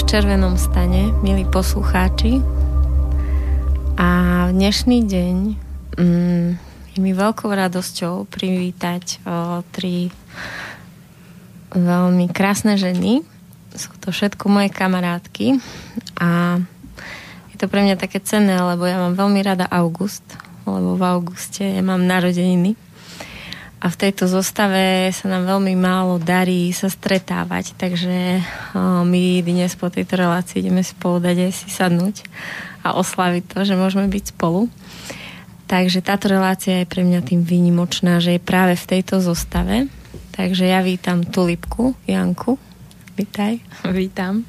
V Červenom stane, milí poslucháči. A v dnešný deň mm, je mi veľkou radosťou privítať o, tri veľmi krásne ženy. Sú to všetko moje kamarátky a je to pre mňa také cenné, lebo ja mám veľmi rada august, lebo v auguste ja mám narodeniny a v tejto zostave sa nám veľmi málo darí sa stretávať, takže my dnes po tejto relácii ideme spolu dať aj si sadnúť a oslaviť to, že môžeme byť spolu. Takže táto relácia je pre mňa tým výnimočná, že je práve v tejto zostave. Takže ja vítam Tulipku, Janku. Vítaj. Vítam.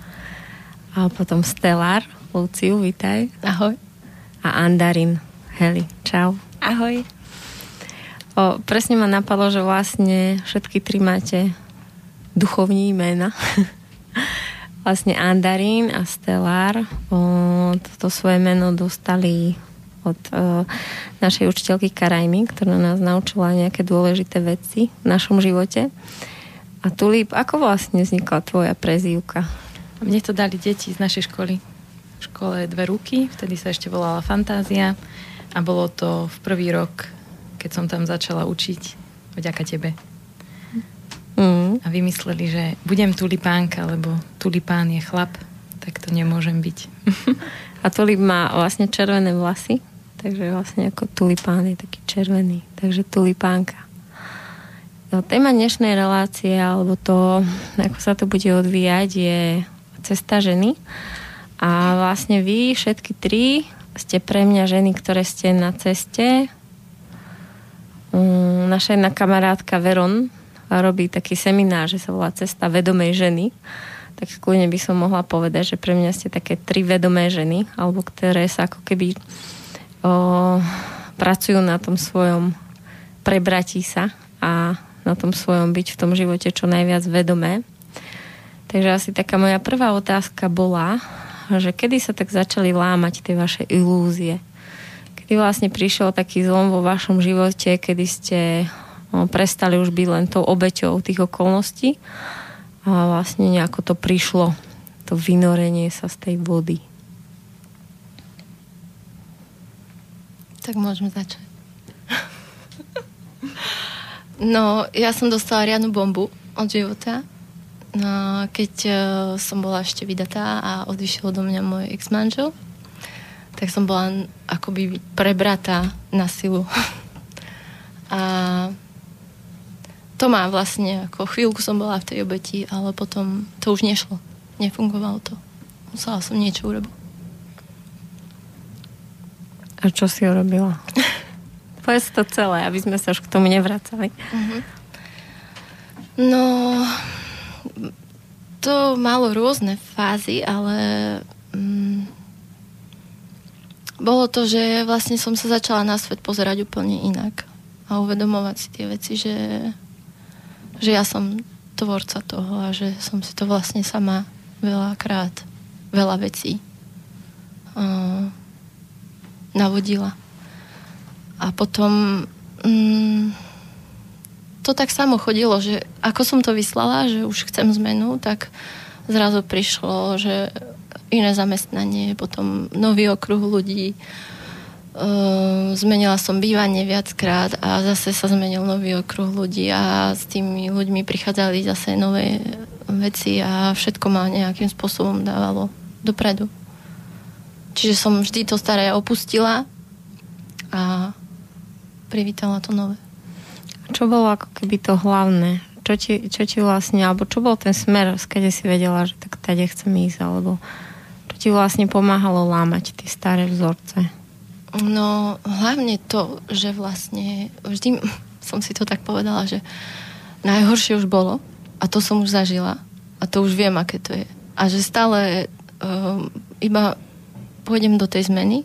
A potom Stellar, Luciu, vítaj. Ahoj. A Andarin, Heli, čau. Ahoj. O, presne ma napadlo, že vlastne všetky tri máte duchovní jména. vlastne Andarín a Stellar o, toto svoje meno dostali od o, našej učiteľky Karajmy, ktorá nás naučila nejaké dôležité veci v našom živote. A Tulip, ako vlastne vznikla tvoja prezývka? Mne to dali deti z našej školy. V škole dve ruky, vtedy sa ešte volala Fantázia a bolo to v prvý rok keď som tam začala učiť, vďaka tebe. Mm. A vymysleli, že budem tulipánka, lebo tulipán je chlap, tak to nemôžem byť. A tulip má vlastne červené vlasy, takže vlastne ako tulipán je taký červený, takže tulipánka. No, téma dnešnej relácie, alebo to, ako sa to bude odvíjať, je cesta ženy. A vlastne vy, všetky tri, ste pre mňa ženy, ktoré ste na ceste naša jedna kamarátka Veron robí taký seminár, že sa volá Cesta vedomej ženy. Tak kľudne by som mohla povedať, že pre mňa ste také tri vedomé ženy, alebo ktoré sa ako keby o, pracujú na tom svojom prebratí sa a na tom svojom byť v tom živote čo najviac vedomé. Takže asi taká moja prvá otázka bola, že kedy sa tak začali lámať tie vaše ilúzie? Kedy vlastne prišiel taký zlom vo vašom živote, kedy ste no, prestali už byť len tou obeťou tých okolností a vlastne nejako to prišlo, to vynorenie sa z tej vody. Tak môžeme začať. No, ja som dostala riadnu bombu od života. No, keď uh, som bola ešte vydatá a odišiel do mňa môj ex-manžel, tak som bola akoby prebratá na silu. A to má vlastne, ako chvíľku som bola v tej obeti, ale potom to už nešlo. Nefungovalo to. Musela som niečo urobiť. A čo si urobila? Povedz to celé, aby sme sa už k tomu nevracali. Uh-huh. No, to malo rôzne fázy, ale mm, bolo to, že vlastne som sa začala na svet pozerať úplne inak a uvedomovať si tie veci, že, že ja som tvorca toho a že som si to vlastne sama veľakrát, veľa vecí uh, navodila. A potom um, to tak samo chodilo, že ako som to vyslala, že už chcem zmenu, tak zrazu prišlo, že iné zamestnanie, potom nový okruh ľudí. Uh, zmenila som bývanie viackrát a zase sa zmenil nový okruh ľudí a s tými ľuďmi prichádzali zase nové veci a všetko ma nejakým spôsobom dávalo dopredu. Čiže som vždy to staré opustila a privítala to nové. Čo bolo ako keby to hlavné? Čo ti, čo ti vlastne, alebo čo bol ten smer, skade si vedela, že tak tady chcem ísť, alebo ti vlastne pomáhalo lámať tie staré vzorce? No, hlavne to, že vlastne vždy som si to tak povedala, že najhoršie už bolo a to som už zažila a to už viem, aké to je. A že stále uh, iba pôjdem do tej zmeny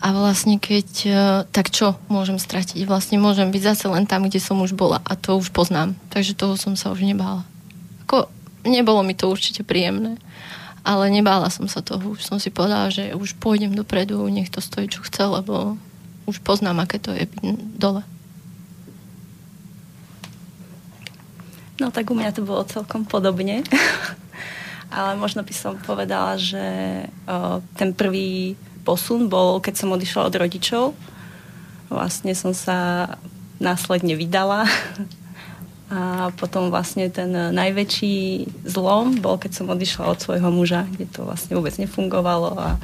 a vlastne keď, uh, tak čo môžem stratiť? Vlastne môžem byť zase len tam, kde som už bola a to už poznám. Takže toho som sa už nebála. Ako, nebolo mi to určite príjemné ale nebála som sa toho. Už som si povedala, že už pôjdem dopredu, nech to stojí, čo chce, lebo už poznám, aké to je dole. No tak u mňa to bolo celkom podobne. ale možno by som povedala, že o, ten prvý posun bol, keď som odišla od rodičov. Vlastne som sa následne vydala a potom vlastne ten najväčší zlom bol, keď som odišla od svojho muža, kde to vlastne vôbec nefungovalo a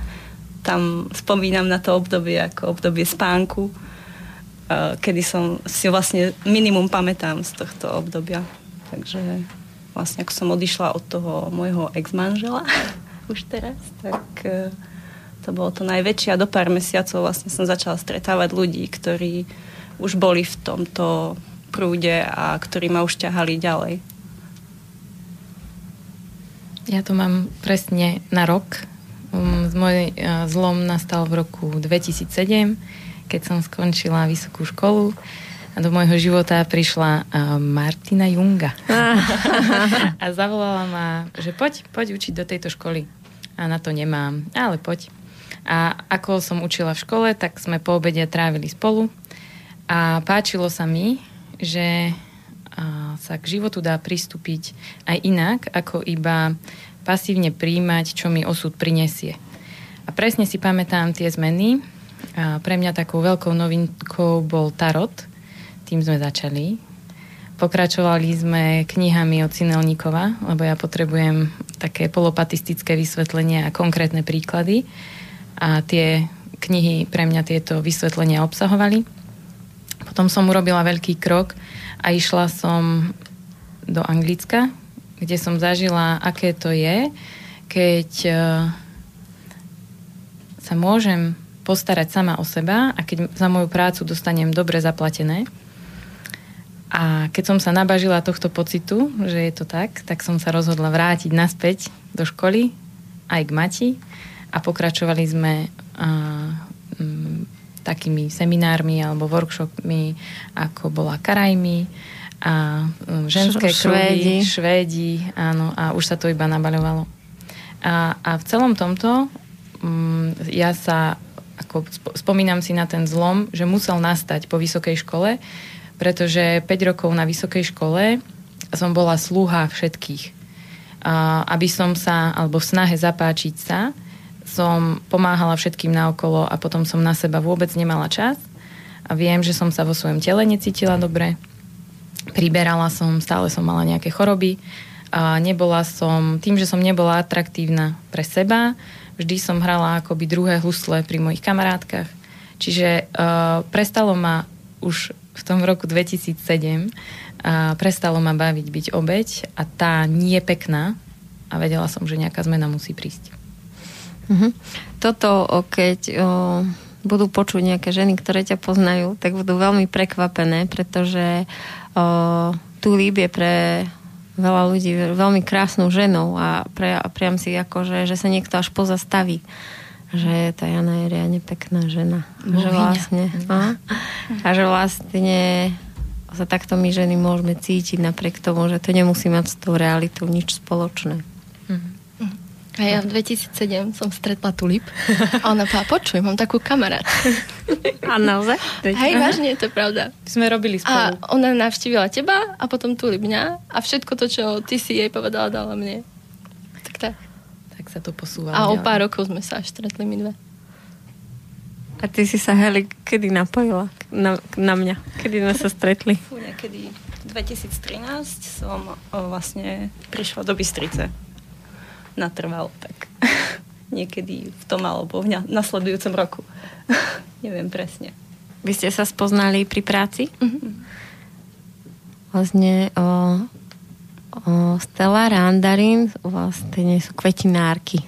tam spomínam na to obdobie ako obdobie spánku, kedy som si vlastne minimum pamätám z tohto obdobia. Takže vlastne ako som odišla od toho môjho ex-manžela už teraz, tak e, to bolo to najväčšie a do pár mesiacov vlastne som začala stretávať ľudí, ktorí už boli v tomto prúde a ktorí ma už ťahali ďalej. Ja to mám presne na rok. Um, môj uh, zlom nastal v roku 2007, keď som skončila vysokú školu a do môjho života prišla uh, Martina Junga. a zavolala ma, že poď, poď učiť do tejto školy. A na to nemám, ale poď. A ako som učila v škole, tak sme po obede trávili spolu. A páčilo sa mi, že sa k životu dá pristúpiť aj inak, ako iba pasívne príjmať, čo mi osud prinesie. A presne si pamätám tie zmeny. A pre mňa takou veľkou novinkou bol Tarot. Tým sme začali. Pokračovali sme knihami od Cinelníkova, lebo ja potrebujem také polopatistické vysvetlenie a konkrétne príklady. A tie knihy pre mňa tieto vysvetlenia obsahovali. Potom som urobila veľký krok a išla som do Anglicka, kde som zažila, aké to je, keď uh, sa môžem postarať sama o seba a keď za moju prácu dostanem dobre zaplatené. A keď som sa nabažila tohto pocitu, že je to tak, tak som sa rozhodla vrátiť naspäť do školy, aj k Mati a pokračovali sme takými seminármi alebo workshopmi, ako bola Karajmi a um, ženské kruhy, Švédi, áno, a už sa to iba nabaľovalo. A, a v celom tomto um, ja sa ako spomínam si na ten zlom, že musel nastať po vysokej škole, pretože 5 rokov na vysokej škole som bola sluha všetkých. A, aby som sa, alebo v snahe zapáčiť sa, som pomáhala všetkým naokolo a potom som na seba vôbec nemala čas a viem, že som sa vo svojom tele necítila dobre. Priberala som, stále som mala nejaké choroby a nebola som, tým, že som nebola atraktívna pre seba, vždy som hrala akoby druhé husle pri mojich kamarátkach. Čiže uh, prestalo ma už v tom roku 2007 a prestalo ma baviť byť obeď a tá nie pekná a vedela som, že nejaká zmena musí prísť. Uh-huh. Toto, keď o, budú počuť nejaké ženy, ktoré ťa poznajú, tak budú veľmi prekvapené, pretože o, Tulíb je pre veľa ľudí veľmi krásnou ženou a, pre, a priam si ako, že, sa niekto až pozastaví že tá Jana je riadne pekná žena. Bohyňa. Že vlastne, a, a že vlastne sa takto my ženy môžeme cítiť napriek tomu, že to nemusí mať s tou realitou nič spoločné. A ja v 2007 som stretla Tulip a ona povedala, počuj, mám takú kamarát. A naozaj? Hej, vážne, to je pravda. Sme robili spolu. A ona navštívila teba a potom Tulip mňa a všetko to, čo ty si jej povedala, dala mne. Tak tak. Tak sa to posúvalo. A o pár rokov sme sa až stretli my dve. A ty si sa, Heli, kedy napojila na, na mňa? Kedy sme sa stretli? Fú, niekedy 2013 som o, vlastne prišla do Bystrice natrval, tak niekedy v tom alebo v nasledujúcom roku. Neviem presne. Vy ste sa spoznali pri práci? Mm-hmm. Vlastne o, o Stella Randarin vlastne sú kvetinárky.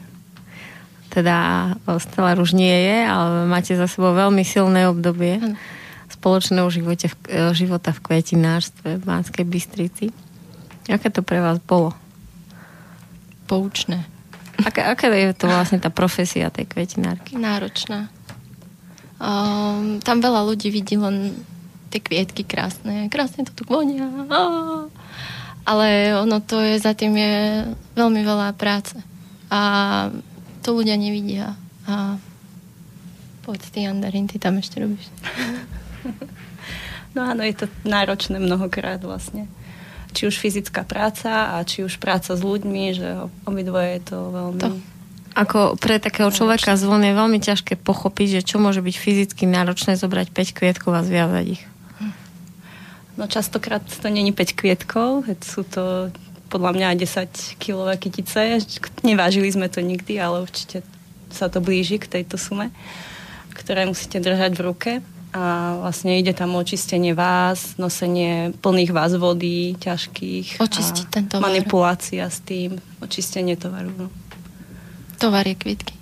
Teda Stella už nie je, ale máte za sebou veľmi silné obdobie mm. spoločného živote, života v kvetinárstve v Banskej Bystrici. Aké to pre vás bolo? Poučné. Aká, aká je to vlastne tá profesia tej kvetinárky? Náročná. Um, tam veľa ľudí vidí len tie kvietky krásne. Krásne to tu vonia. Ale ono to je, za tým je veľmi veľa práce. A to ľudia nevidia. A povedz ty, Andarín, ty tam ešte robíš. No áno, je to náročné mnohokrát vlastne či už fyzická práca a či už práca s ľuďmi, že obidvoje je to veľmi... To. Ako pre takého človeka z je veľmi ťažké pochopiť, že čo môže byť fyzicky náročné zobrať 5 kvietkov a zviazať ich. No častokrát to není 5 kvietkov, sú to podľa mňa 10 kilové kytice. Nevážili sme to nikdy, ale určite sa to blíži k tejto sume, ktoré musíte držať v ruke. A vlastne ide tam očistenie vás, nosenie plných vás vody, ťažkých. Očistiť ten tovar. Manipulácia s tým, očistenie tovaru. No. Tovar je kvitky.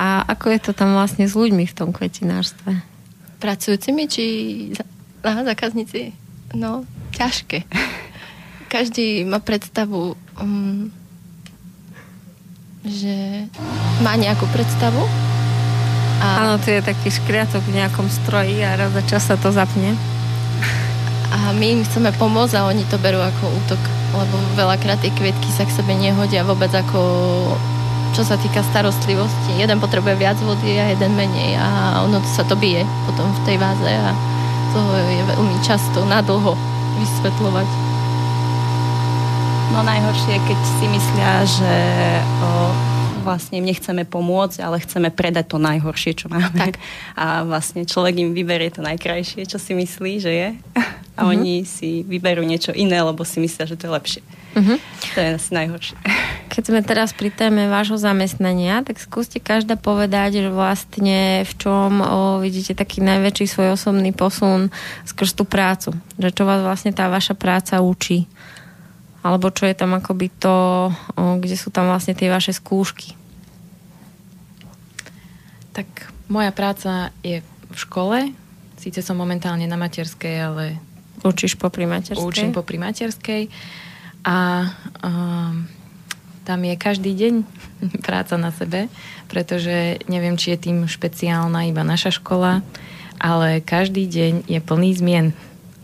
A ako je to tam vlastne s ľuďmi v tom kvetinárstve? Pracujúcimi či aha, zákazníci? No, ťažké. Každý má predstavu, um, že má nejakú predstavu. A... Áno, to je taký škriatok v nejakom stroji a raz za čas sa to zapne. A my im chceme pomôcť a oni to berú ako útok, lebo veľakrát tie kvietky sa k sebe nehodia vôbec ako čo sa týka starostlivosti. Jeden potrebuje viac vody a jeden menej a ono sa to bije potom v tej váze a to je veľmi často nadlho vysvetľovať. No najhoršie je, keď si myslia, že o, vlastne im nechceme pomôcť, ale chceme predať to najhoršie, čo máme. Tak. A vlastne človek im vyberie to najkrajšie, čo si myslí, že je. A uh-huh. oni si vyberú niečo iné, lebo si myslia, že to je lepšie. Uh-huh. To je asi najhoršie. Keď sme teraz pri téme vášho zamestnania, tak skúste každá povedať, že vlastne v čom o, vidíte taký najväčší svoj osobný posun skrz tú prácu. Že čo vás vlastne tá vaša práca učí. Alebo čo je tam akoby to, kde sú tam vlastne tie vaše skúšky. Tak moja práca je v škole. Síce som momentálne na materskej, ale... Učíš popri materskej? Učím popri materskej. A um, tam je každý deň práca na sebe, pretože neviem, či je tým špeciálna iba naša škola, ale každý deň je plný zmien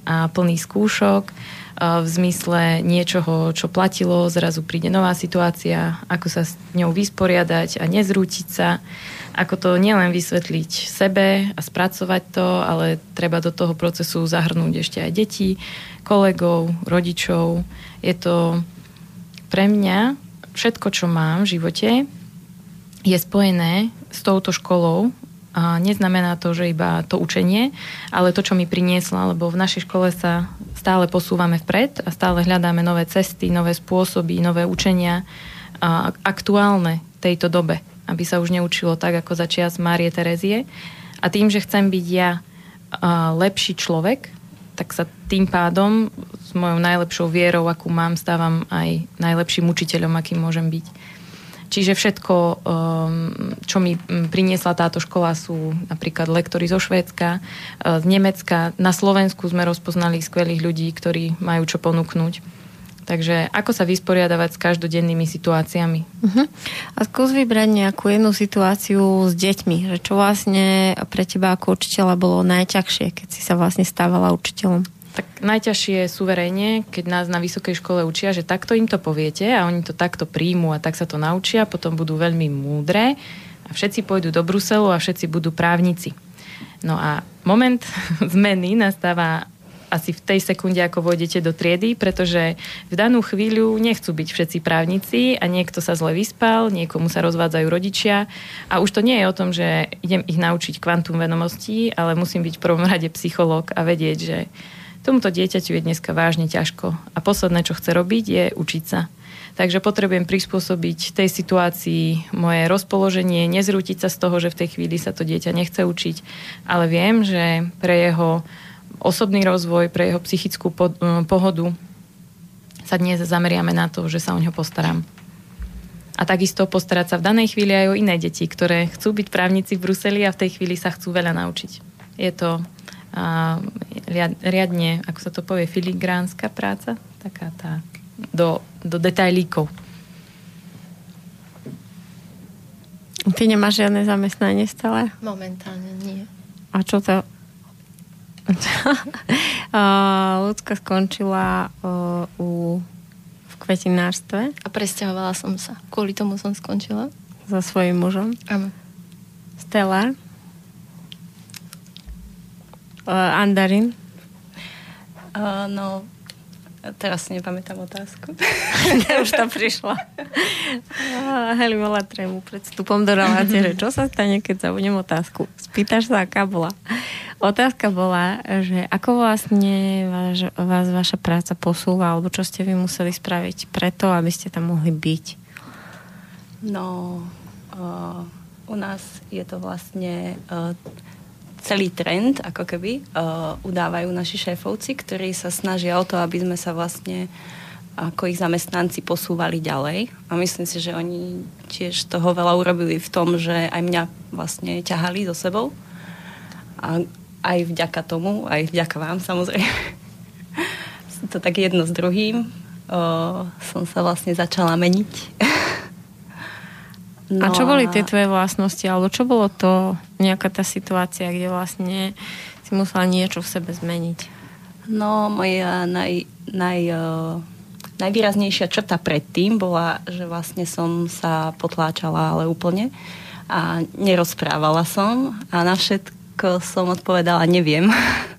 a plný skúšok v zmysle niečoho, čo platilo, zrazu príde nová situácia, ako sa s ňou vysporiadať a nezrútiť sa, ako to nielen vysvetliť sebe a spracovať to, ale treba do toho procesu zahrnúť ešte aj deti, kolegov, rodičov. Je to pre mňa všetko, čo mám v živote, je spojené s touto školou a neznamená to, že iba to učenie, ale to, čo mi priniesla, lebo v našej škole sa stále posúvame vpred a stále hľadáme nové cesty, nové spôsoby, nové učenia a aktuálne tejto dobe, aby sa už neučilo tak, ako za čias Márie Terezie. A tým, že chcem byť ja lepší človek, tak sa tým pádom s mojou najlepšou vierou, akú mám, stávam aj najlepším učiteľom, akým môžem byť. Čiže všetko, um, čo mi priniesla táto škola, sú napríklad lektory zo Švédska, uh, z Nemecka. Na Slovensku sme rozpoznali skvelých ľudí, ktorí majú čo ponúknuť. Takže ako sa vysporiadavať s každodennými situáciami? Uh-huh. A skús vybrať nejakú jednu situáciu s deťmi, že čo vlastne pre teba ako učiteľa bolo najťažšie, keď si sa vlastne stávala učiteľom? Tak najťažšie sú verejne, keď nás na vysokej škole učia, že takto im to poviete a oni to takto príjmu a tak sa to naučia, potom budú veľmi múdre a všetci pôjdu do Bruselu a všetci budú právnici. No a moment zmeny nastáva asi v tej sekunde, ako vôjdete do triedy, pretože v danú chvíľu nechcú byť všetci právnici a niekto sa zle vyspal, niekomu sa rozvádzajú rodičia a už to nie je o tom, že idem ich naučiť kvantum vedomostí, ale musím byť v prvom rade psychológ a vedieť, že tomuto dieťaťu je dneska vážne ťažko a posledné, čo chce robiť, je učiť sa. Takže potrebujem prispôsobiť tej situácii moje rozpoloženie, nezrútiť sa z toho, že v tej chvíli sa to dieťa nechce učiť, ale viem, že pre jeho osobný rozvoj, pre jeho psychickú e, pohodu sa dnes zameriame na to, že sa o neho postaram. A takisto postarať sa v danej chvíli aj o iné deti, ktoré chcú byť právnici v Bruseli a v tej chvíli sa chcú veľa naučiť. Je to a, riadne, ako sa to povie, filigránska práca, taká tá do, do detailíkov. Ty nemáš žiadne zamestnanie stále? Momentálne nie. A čo to Ľudská skončila uh, u, v kvetinárstve. A presťahovala som sa. Kvôli tomu som skončila. So svojím mužom. Áno. Stella. Uh, Andarin. Uh, no, teraz si nepamätám otázku. Už to prišla. Heli mala trému pred vstupom do relácie, že čo sa stane, keď zabudnem otázku. Spýtaš sa, aká bola. Otázka bola, že ako vlastne vás, vás vaša práca posúva, alebo čo ste vy museli spraviť preto, aby ste tam mohli byť? No, uh, u nás je to vlastne uh, celý trend, ako keby, uh, udávajú naši šéfovci, ktorí sa snažia o to, aby sme sa vlastne ako ich zamestnanci posúvali ďalej. A myslím si, že oni tiež toho veľa urobili v tom, že aj mňa vlastne ťahali so sebou. A aj vďaka tomu, aj vďaka vám samozrejme. to tak jedno s druhým. O, som sa vlastne začala meniť. No a čo boli tie tvoje vlastnosti, alebo čo bolo to, nejaká tá situácia, kde vlastne si musela niečo v sebe zmeniť? No, moja naj, naj, uh, najvýraznejšia črta predtým bola, že vlastne som sa potláčala, ale úplne. A nerozprávala som a na všetko som odpovedala neviem.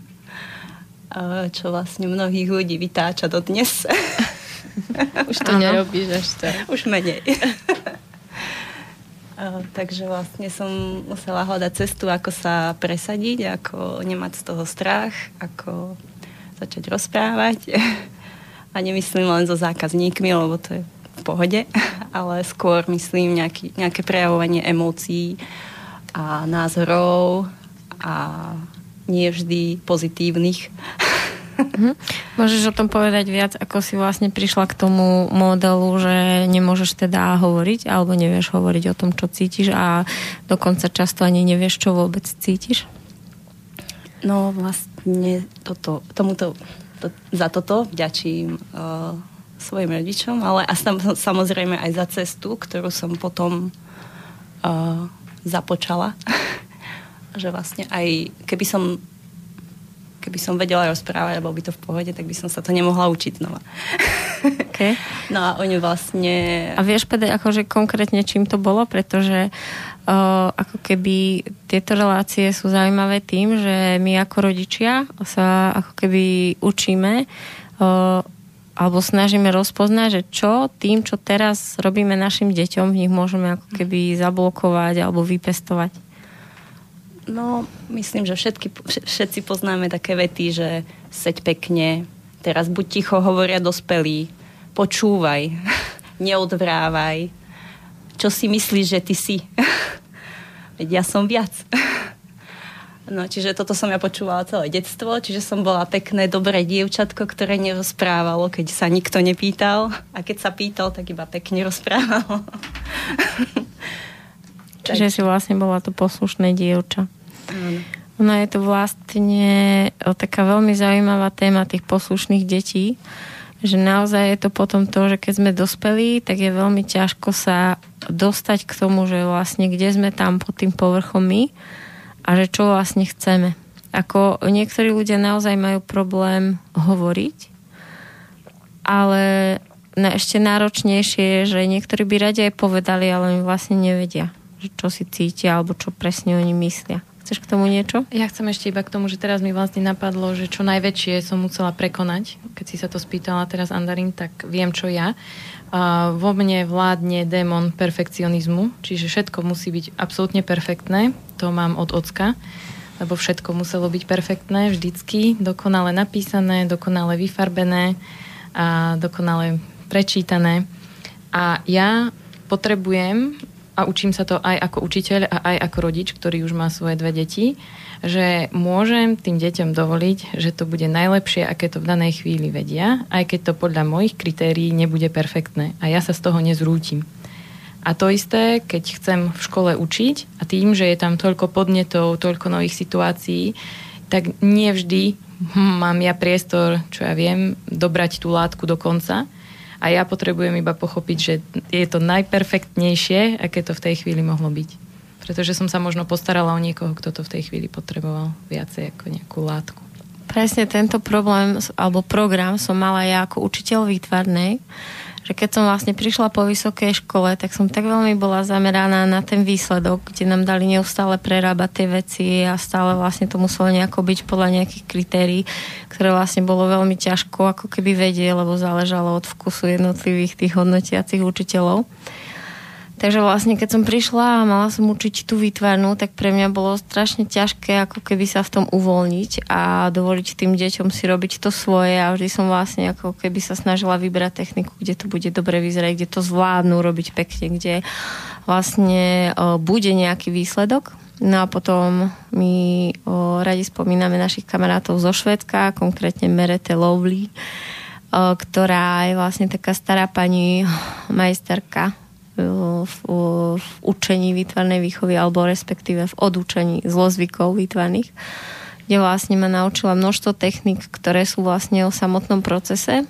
čo vlastne mnohých ľudí vytáča do dnes. Už to nerobíš až tak. Už menej. takže vlastne som musela hľadať cestu, ako sa presadiť, ako nemať z toho strach, ako začať rozprávať. A nemyslím len so zákazníkmi, lebo to je v pohode, ale skôr myslím nejaký, nejaké prejavovanie emócií a názorov a nie vždy pozitívnych. Mhm. Môžeš o tom povedať viac, ako si vlastne prišla k tomu modelu, že nemôžeš teda hovoriť alebo nevieš hovoriť o tom, čo cítiš a dokonca často ani nevieš, čo vôbec cítiš? No vlastne toto, tomuto, to, za toto vďačím uh, svojim rodičom, ale a sam, samozrejme aj za cestu, ktorú som potom uh, započala. že vlastne aj keby som keby som vedela rozprávať, alebo by to v pohode, tak by som sa to nemohla učiť znova. Okay. No a oni vlastne... A vieš povedať akože konkrétne čím to bolo? Pretože uh, ako keby tieto relácie sú zaujímavé tým, že my ako rodičia sa ako keby učíme uh, alebo snažíme rozpoznať, že čo tým, čo teraz robíme našim deťom, v nich môžeme ako keby zablokovať alebo vypestovať. No, myslím, že všetky, všetci poznáme také vety, že seď pekne, teraz buď ticho hovoria dospelí, počúvaj, neodvrávaj, čo si myslíš, že ty si. Veď ja som viac. No, čiže toto som ja počúvala celé detstvo, čiže som bola pekné, dobré dievčatko, ktoré nerozprávalo, keď sa nikto nepýtal. A keď sa pýtal, tak iba pekne rozprávalo. Čiže si vlastne bola to poslušné dievča. Ono je to vlastne taká veľmi zaujímavá téma tých poslušných detí, že naozaj je to potom to, že keď sme dospelí, tak je veľmi ťažko sa dostať k tomu, že vlastne kde sme tam pod tým povrchom my a že čo vlastne chceme. Ako niektorí ľudia naozaj majú problém hovoriť, ale na ešte náročnejšie je, že niektorí by radi aj povedali, ale mi vlastne nevedia, že čo si cítia alebo čo presne oni myslia. Chceš k tomu niečo? Ja chcem ešte iba k tomu, že teraz mi vlastne napadlo, že čo najväčšie som musela prekonať. Keď si sa to spýtala teraz Andarín, tak viem, čo ja. A vo mne vládne démon perfekcionizmu, čiže všetko musí byť absolútne perfektné. To mám od ocka, lebo všetko muselo byť perfektné vždycky, dokonale napísané, dokonale vyfarbené a dokonale prečítané. A ja potrebujem a učím sa to aj ako učiteľ a aj ako rodič, ktorý už má svoje dve deti, že môžem tým deťom dovoliť, že to bude najlepšie, aké to v danej chvíli vedia, aj keď to podľa mojich kritérií nebude perfektné. A ja sa z toho nezrútim. A to isté, keď chcem v škole učiť a tým, že je tam toľko podnetov, toľko nových situácií, tak nie vždy mám ja priestor, čo ja viem, dobrať tú látku do konca a ja potrebujem iba pochopiť, že je to najperfektnejšie, aké to v tej chvíli mohlo byť. Pretože som sa možno postarala o niekoho, kto to v tej chvíli potreboval viacej ako nejakú látku. presne tento problém alebo program som mala ja ako učiteľ výtvarnej, že keď som vlastne prišla po vysokej škole, tak som tak veľmi bola zameraná na ten výsledok, kde nám dali neustále prerábať tie veci a stále vlastne to muselo nejako byť podľa nejakých kritérií, ktoré vlastne bolo veľmi ťažko ako keby vedieť, lebo záležalo od vkusu jednotlivých tých hodnotiacich učiteľov. Takže vlastne, keď som prišla a mala som učiť tú výtvarnú, tak pre mňa bolo strašne ťažké ako keby sa v tom uvoľniť a dovoliť tým deťom si robiť to svoje a vždy som vlastne ako keby sa snažila vybrať techniku, kde to bude dobre vyzerať, kde to zvládnu robiť pekne, kde vlastne o, bude nejaký výsledok. No a potom my o, radi spomíname našich kamarátov zo Švedska, konkrétne Merete Lovely, ktorá je vlastne taká stará pani majsterka v, v učení výtvarnej výchovy alebo respektíve v odučení zlozvykov výtvarných, kde vlastne ma naučila množstvo technik, ktoré sú vlastne o samotnom procese.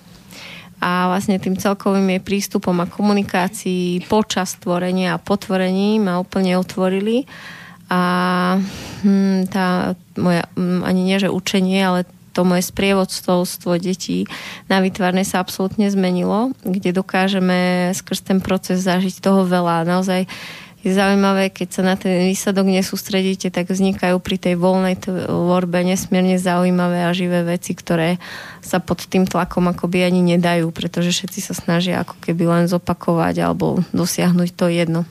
A vlastne tým celkovým jej prístupom a komunikácií počas tvorenia a potvorení ma úplne otvorili. A hm, tá moja, hm, ani nie že učenie, ale to moje sprievodcovstvo detí na vytvárne sa absolútne zmenilo, kde dokážeme skrz ten proces zažiť toho veľa. Naozaj je zaujímavé, keď sa na ten výsledok nesústredíte, tak vznikajú pri tej voľnej tvorbe nesmierne zaujímavé a živé veci, ktoré sa pod tým tlakom akoby ani nedajú, pretože všetci sa snažia ako keby len zopakovať alebo dosiahnuť to jedno.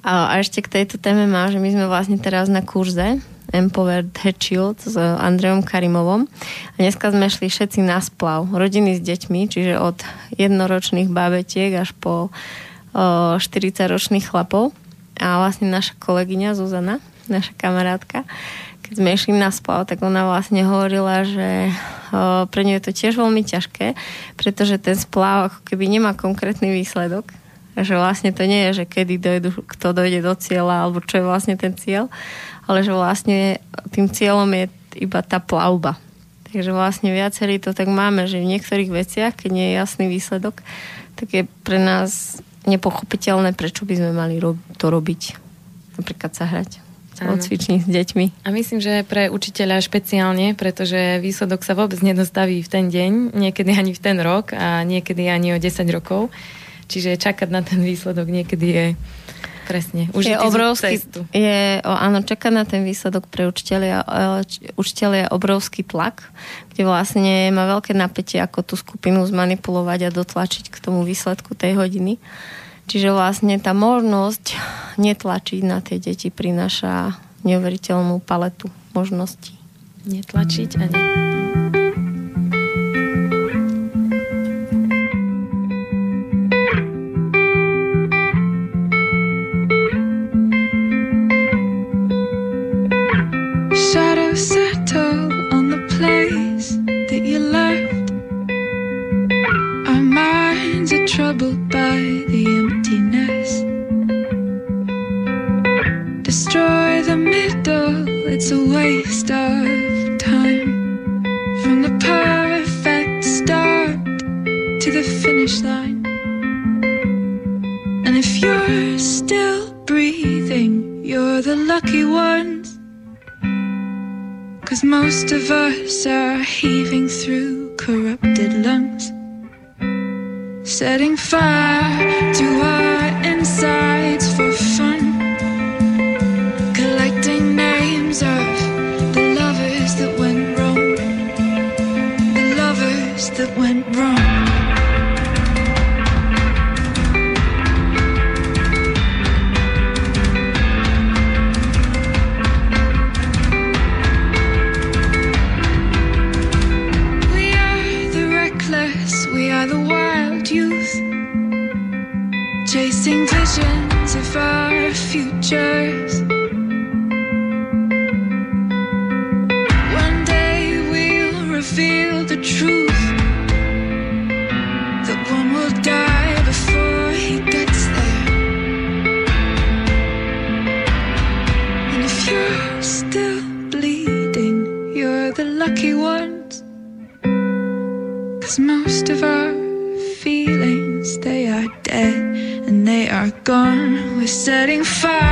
A ešte k tejto téme má, že my sme vlastne teraz na kurze Empowered Shield s Andreom Karimovom. A dneska sme šli všetci na splav. Rodiny s deťmi, čiže od jednoročných bábetiek až po 40-ročných chlapov. A vlastne naša kolegyňa Zuzana, naša kamarátka, keď sme išli na splav, tak ona vlastne hovorila, že pre ňu je to tiež veľmi ťažké, pretože ten splav ako keby nemá konkrétny výsledok, že vlastne to nie je, že kedy dojdu, kto dojde do cieľa, alebo čo je vlastne ten cieľ, ale že vlastne tým cieľom je iba tá plavba. Takže vlastne viacerí to tak máme, že v niektorých veciach, keď nie je jasný výsledok, tak je pre nás nepochopiteľné, prečo by sme mali to robiť. Napríklad sa hrať. Odcvični s deťmi. A myslím, že pre učiteľa špeciálne, pretože výsledok sa vôbec nedostaví v ten deň, niekedy ani v ten rok a niekedy ani o 10 rokov. Čiže čakať na ten výsledok niekedy je Presne. Už je obrovský, cestu. je, o, áno, čaká na ten výsledok pre učiteľia, učiteľia je obrovský tlak, kde vlastne má veľké napätie, ako tú skupinu zmanipulovať a dotlačiť k tomu výsledku tej hodiny. Čiže vlastne tá možnosť netlačiť na tie deti prináša neuveriteľnú paletu možností. Netlačiť a ne... lucky ones. Cause most of us are heaving through corrupted lungs setting fire to our futures. One day we'll reveal the truth. That one will die before he gets there. And if you're still bleeding, you're the lucky ones. Cause most of our feelings, they are dead and they are gone. We're setting fire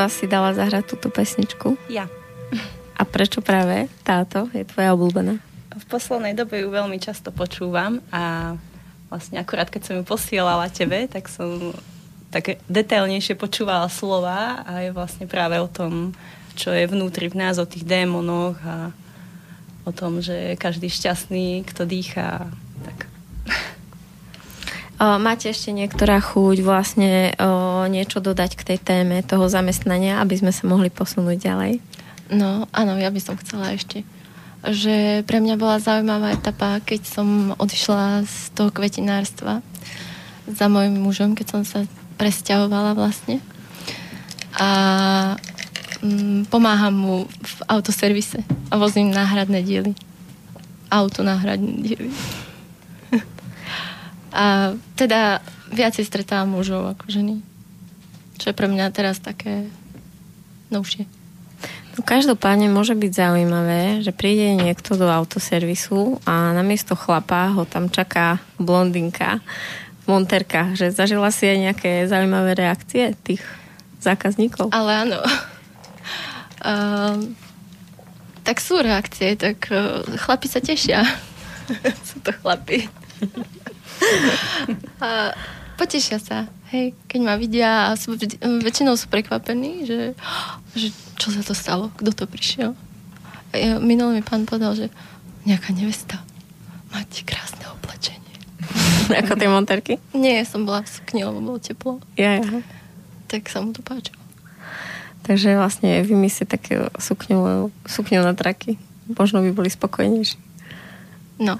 vás si dala zahrať túto pesničku? Ja. A prečo práve táto je tvoja obľúbená? V poslednej dobe ju veľmi často počúvam a vlastne akurát keď som ju posielala tebe, tak som tak detailnejšie počúvala slova a je vlastne práve o tom, čo je vnútri v nás, o tých démonoch a o tom, že každý šťastný, kto dýchá. Tak. Máte ešte niektorá chuť vlastne o, niečo dodať k tej téme toho zamestnania, aby sme sa mohli posunúť ďalej? No, áno, ja by som chcela ešte. Že pre mňa bola zaujímavá etapa, keď som odišla z toho kvetinárstva za môjim mužom, keď som sa presťahovala vlastne. A mm, pomáham mu v autoservise a vozím náhradné diely. Auto náhradné diely. a teda viacej stretávam mužov ako ženy. Čo je pre mňa teraz také novšie. No, každopádne môže byť zaujímavé, že príde niekto do autoservisu a namiesto chlapa ho tam čaká blondinka v monterkách. Že zažila si aj nejaké zaujímavé reakcie tých zákazníkov? Ale áno. Um, tak sú reakcie, tak uh, chlapi sa tešia. sú to chlapi. a potešia sa. Hej, keď ma vidia a sú, väčšinou sú prekvapení, že, že čo sa to stalo, kto to prišiel. Ja, minulý mi pán povedal, že nejaká nevesta, máte krásne oblečenie. Ako tie monterky? Nie, som bola v sukni, lebo bolo teplo. Ja, ja. Tak sa mu to páčilo. Takže vlastne vymyslieť také sukňu, sukňu na traky. Možno by boli spokojnejší. No.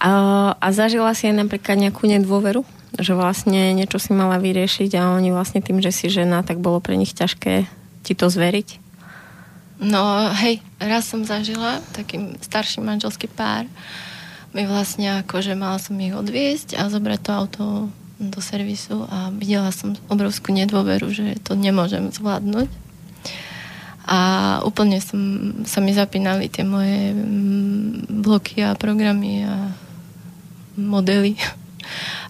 A, a zažila si aj napríklad nejakú nedôveru? Že vlastne niečo si mala vyriešiť a oni vlastne tým, že si žena, tak bolo pre nich ťažké ti to zveriť? No hej, raz som zažila taký starší manželský pár. My vlastne akože mala som ich odviesť a zobrať to auto do servisu a videla som obrovskú nedôveru, že to nemôžem zvládnuť. A úplne som, sa mi zapínali tie moje mm, bloky a programy a modely.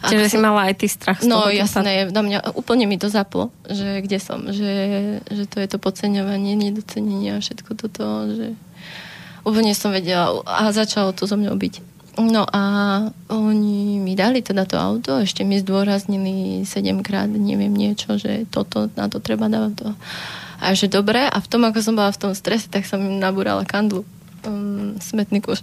Čiže si mala aj ty strach z No toho, čo sa- jasné, na mňa úplne mi to zaplo, že kde som, že, že to je to podceňovanie, nedocenenie a všetko toto, že úplne som vedela a začalo to zo mňou byť. No a oni mi dali teda to auto, ešte mi zdôraznili sedemkrát, neviem niečo, že toto, na to treba dávať to. A že dobre, a v tom, ako som bola v tom strese, tak som im nabúrala kandlu. Um, smetný koš.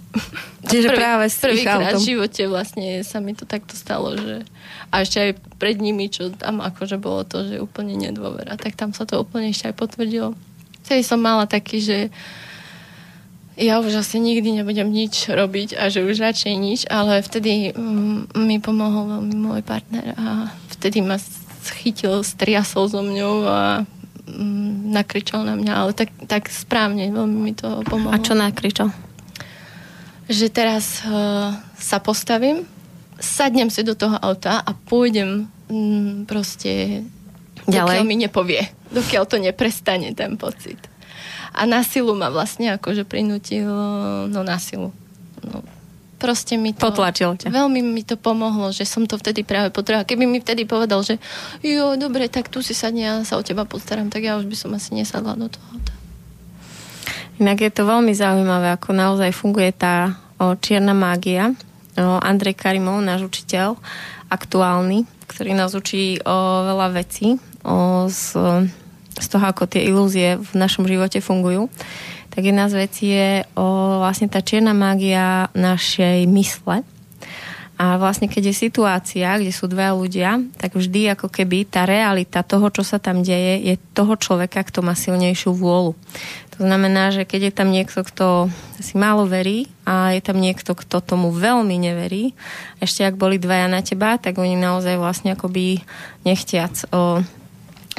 Čiže práve s ich Prvýkrát v živote vlastne sa mi to takto stalo, že a ešte aj pred nimi, čo tam akože bolo to, že úplne nedôvera, tak tam sa to úplne ešte aj potvrdilo. Vtedy som mala taký, že ja už asi nikdy nebudem nič robiť a že už radšej nič, ale vtedy mm, mi pomohol veľmi môj partner a vtedy ma chytil, striasol so mňou a mm, nakričal na mňa, ale tak, tak správne, veľmi mi to pomohlo A čo nakričal? že teraz uh, sa postavím, sadnem si do toho auta a pôjdem mm, proste Ďalej? dokiaľ mi nepovie, dokiaľ to neprestane ten pocit. A na silu ma vlastne akože prinútil, no na silu. No, proste mi to... Potlačil ťa. Veľmi mi to pomohlo, že som to vtedy práve potrebovala. Keby mi vtedy povedal, že jo, dobre, tak tu si sadne, ja sa o teba postaram, tak ja už by som asi nesadla do toho. Inak je to veľmi zaujímavé, ako naozaj funguje tá o, čierna mágia. O, Andrej Karimov, náš učiteľ, aktuálny, ktorý nás učí o veľa vecí, o, z, z toho, ako tie ilúzie v našom živote fungujú. Tak jedna z vecí je o, vlastne tá čierna mágia našej mysle. A vlastne keď je situácia, kde sú dva ľudia, tak vždy ako keby tá realita toho, čo sa tam deje, je toho človeka, kto má silnejšiu vôľu. To znamená, že keď je tam niekto, kto si málo verí a je tam niekto, kto tomu veľmi neverí, ešte ak boli dvaja na teba, tak oni naozaj vlastne akoby nechtiac o,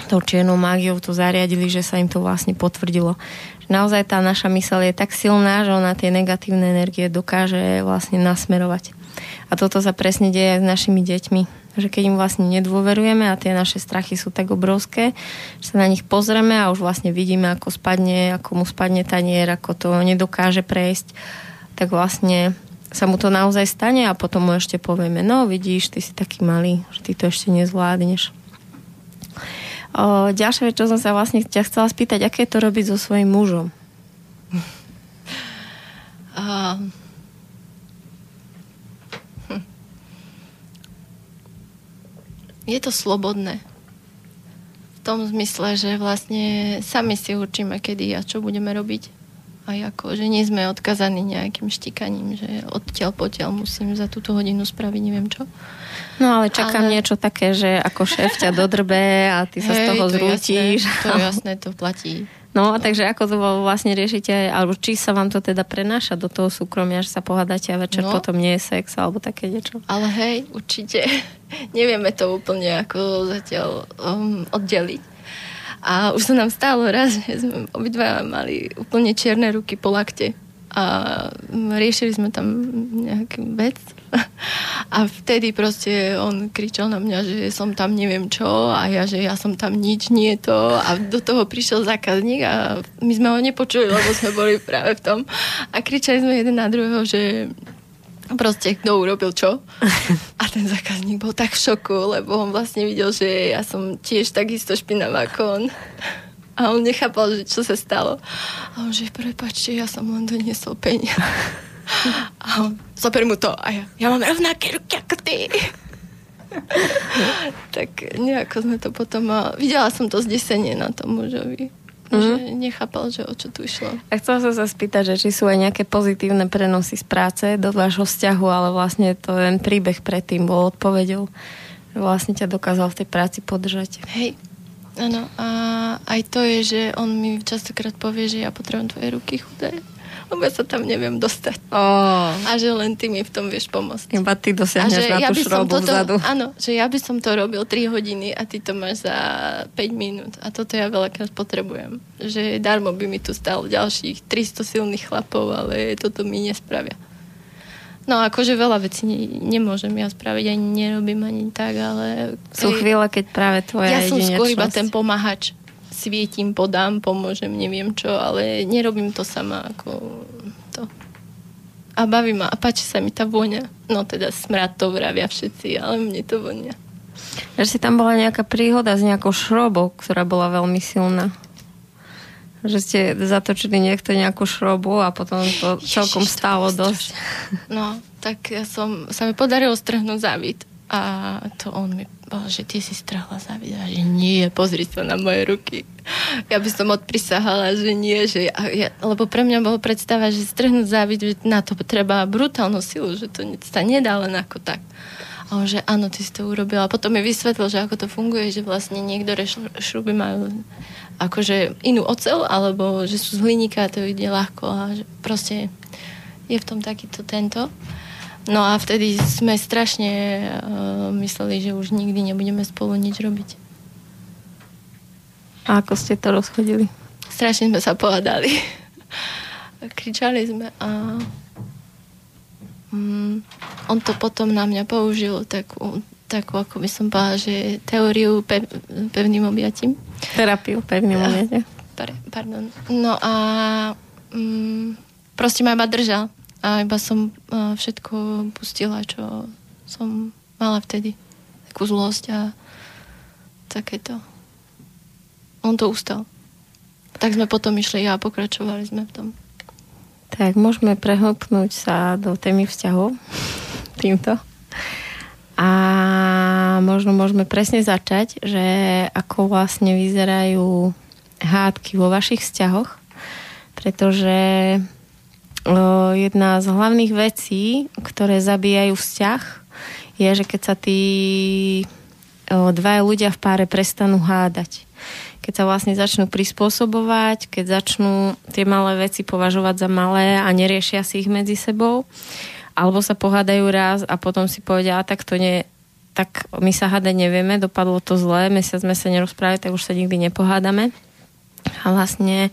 tou čiernou mágiou to zariadili, že sa im to vlastne potvrdilo. Naozaj tá naša mysel je tak silná, že ona tie negatívne energie dokáže vlastne nasmerovať. A toto sa presne deje aj s našimi deťmi. Že keď im vlastne nedôverujeme a tie naše strachy sú tak obrovské, že sa na nich pozrieme a už vlastne vidíme, ako spadne, ako mu spadne tanier, ako to nedokáže prejsť, tak vlastne sa mu to naozaj stane a potom mu ešte povieme, no vidíš, ty si taký malý, že ty to ešte nezvládneš. O, ďalšia vec, čo som sa vlastne ťa chcela spýtať, aké je to robiť so svojím mužom? A je to slobodné. V tom zmysle, že vlastne sami si určíme, kedy a čo budeme robiť. A ako, že nie sme odkazaní nejakým štikaním, že odtiaľ potiaľ musím za túto hodinu spraviť neviem čo. No ale čakám ale... niečo také, že ako šéf ťa dodrbe a ty sa Hej, z toho to zrútiš. Jasné, to jasné, to platí. No, a takže ako to vlastne riešite, alebo či sa vám to teda prenáša do toho súkromia, že sa pohádate a večer no. potom nie je sex, alebo také niečo? Ale hej, určite. Nevieme to úplne ako zatiaľ um, oddeliť. A už sa nám stalo raz, že sme obidva mali úplne čierne ruky po lakte. A riešili sme tam nejaký vec. A vtedy proste on kričal na mňa, že som tam neviem čo a ja, že ja som tam nič, nie to. A do toho prišiel zákazník a my sme ho nepočuli, lebo sme boli práve v tom. A kričali sme jeden na druhého, že proste kto urobil čo. A ten zákazník bol tak v šoku, lebo on vlastne videl, že ja som tiež takisto špinavá ako on. A on nechápal, že čo sa stalo. A on že, prepačte, ja som len doniesol peniaze. A on, zober mu to. A ja, ja mám rovnaké ruky ako ty. tak nejako sme to potom... Videla som to zdesenie na tom mužovi. Mm-hmm. Že nechápal, že o čo tu išlo. A chcela som sa spýtať, že či sú aj nejaké pozitívne prenosy z práce do vášho vzťahu, ale vlastne to ten príbeh predtým bol odpovedou, že vlastne ťa dokázal v tej práci podržať. Hej, áno. A aj to je, že on mi častokrát povie, že ja potrebujem tvoje ruky chudé lebo ja sa tam neviem dostať. Oh. A že len ty mi v tom vieš pomôcť. Iba ty dosiahneš na ja tú šrobu toto, vzadu. Áno, že ja by som to robil 3 hodiny a ty to máš za 5 minút. A toto ja veľakrát potrebujem. Že darmo by mi tu stalo ďalších 300 silných chlapov, ale toto mi nespravia. No akože veľa vecí ne, nemôžem ja spraviť, ani nerobím ani tak, ale... Sú chvíle, keď práve tvoja Ja som skôr iba ten pomáhač svietim, podám, pomôžem, neviem čo, ale nerobím to sama ako to. A baví ma a páči sa mi tá vôňa. No teda smrad to vravia všetci, ale mne to vonia. Že si tam bola nejaká príhoda s nejakou šrobou, ktorá bola veľmi silná. Že ste zatočili niekto nejakú šrobu a potom to Ježiš, celkom stálo to dosť. No, tak ja som, sa mi podarilo strhnúť závit. A to on mi povedal, že ty si strhla A že nie, pozri sa na moje ruky. Ja by som odprisahala, že nie, že ja, lebo pre mňa bolo predstava, že strhnúť závid, že na to treba brutálnu silu, že to sa nedá len ako tak. A on, že áno, ty si to urobila. A potom mi vysvetlil, že ako to funguje, že vlastne niektoré šruby majú akože inú ocel, alebo že sú z hliníka to ide ľahko a že proste je v tom takýto tento. No a vtedy sme strašne uh, mysleli, že už nikdy nebudeme spolu nič robiť. A ako ste to rozchodili? Strašne sme sa pohádali. Kričali sme a um, on to potom na mňa použil takú, takú ako by som povedala, že teóriu pev, pevným objatím. Terapiu pevným objatím. Pardon. No a um, proste ma iba držal a iba som všetko pustila, čo som mala vtedy. Takú zlosť a takéto. On to ustal. Tak sme potom išli a pokračovali sme v tom. Tak môžeme prehlpnúť sa do témy vzťahov týmto. A možno môžeme presne začať, že ako vlastne vyzerajú hádky vo vašich vzťahoch, pretože jedna z hlavných vecí, ktoré zabíjajú vzťah, je, že keď sa tí o, dvaja ľudia v páre prestanú hádať, keď sa vlastne začnú prispôsobovať, keď začnú tie malé veci považovať za malé a neriešia si ich medzi sebou, alebo sa pohádajú raz a potom si povedia, a tak to nie, tak my sa hádať nevieme, dopadlo to zle, mesiac sme sa nerozprávali, tak už sa nikdy nepohádame. A vlastne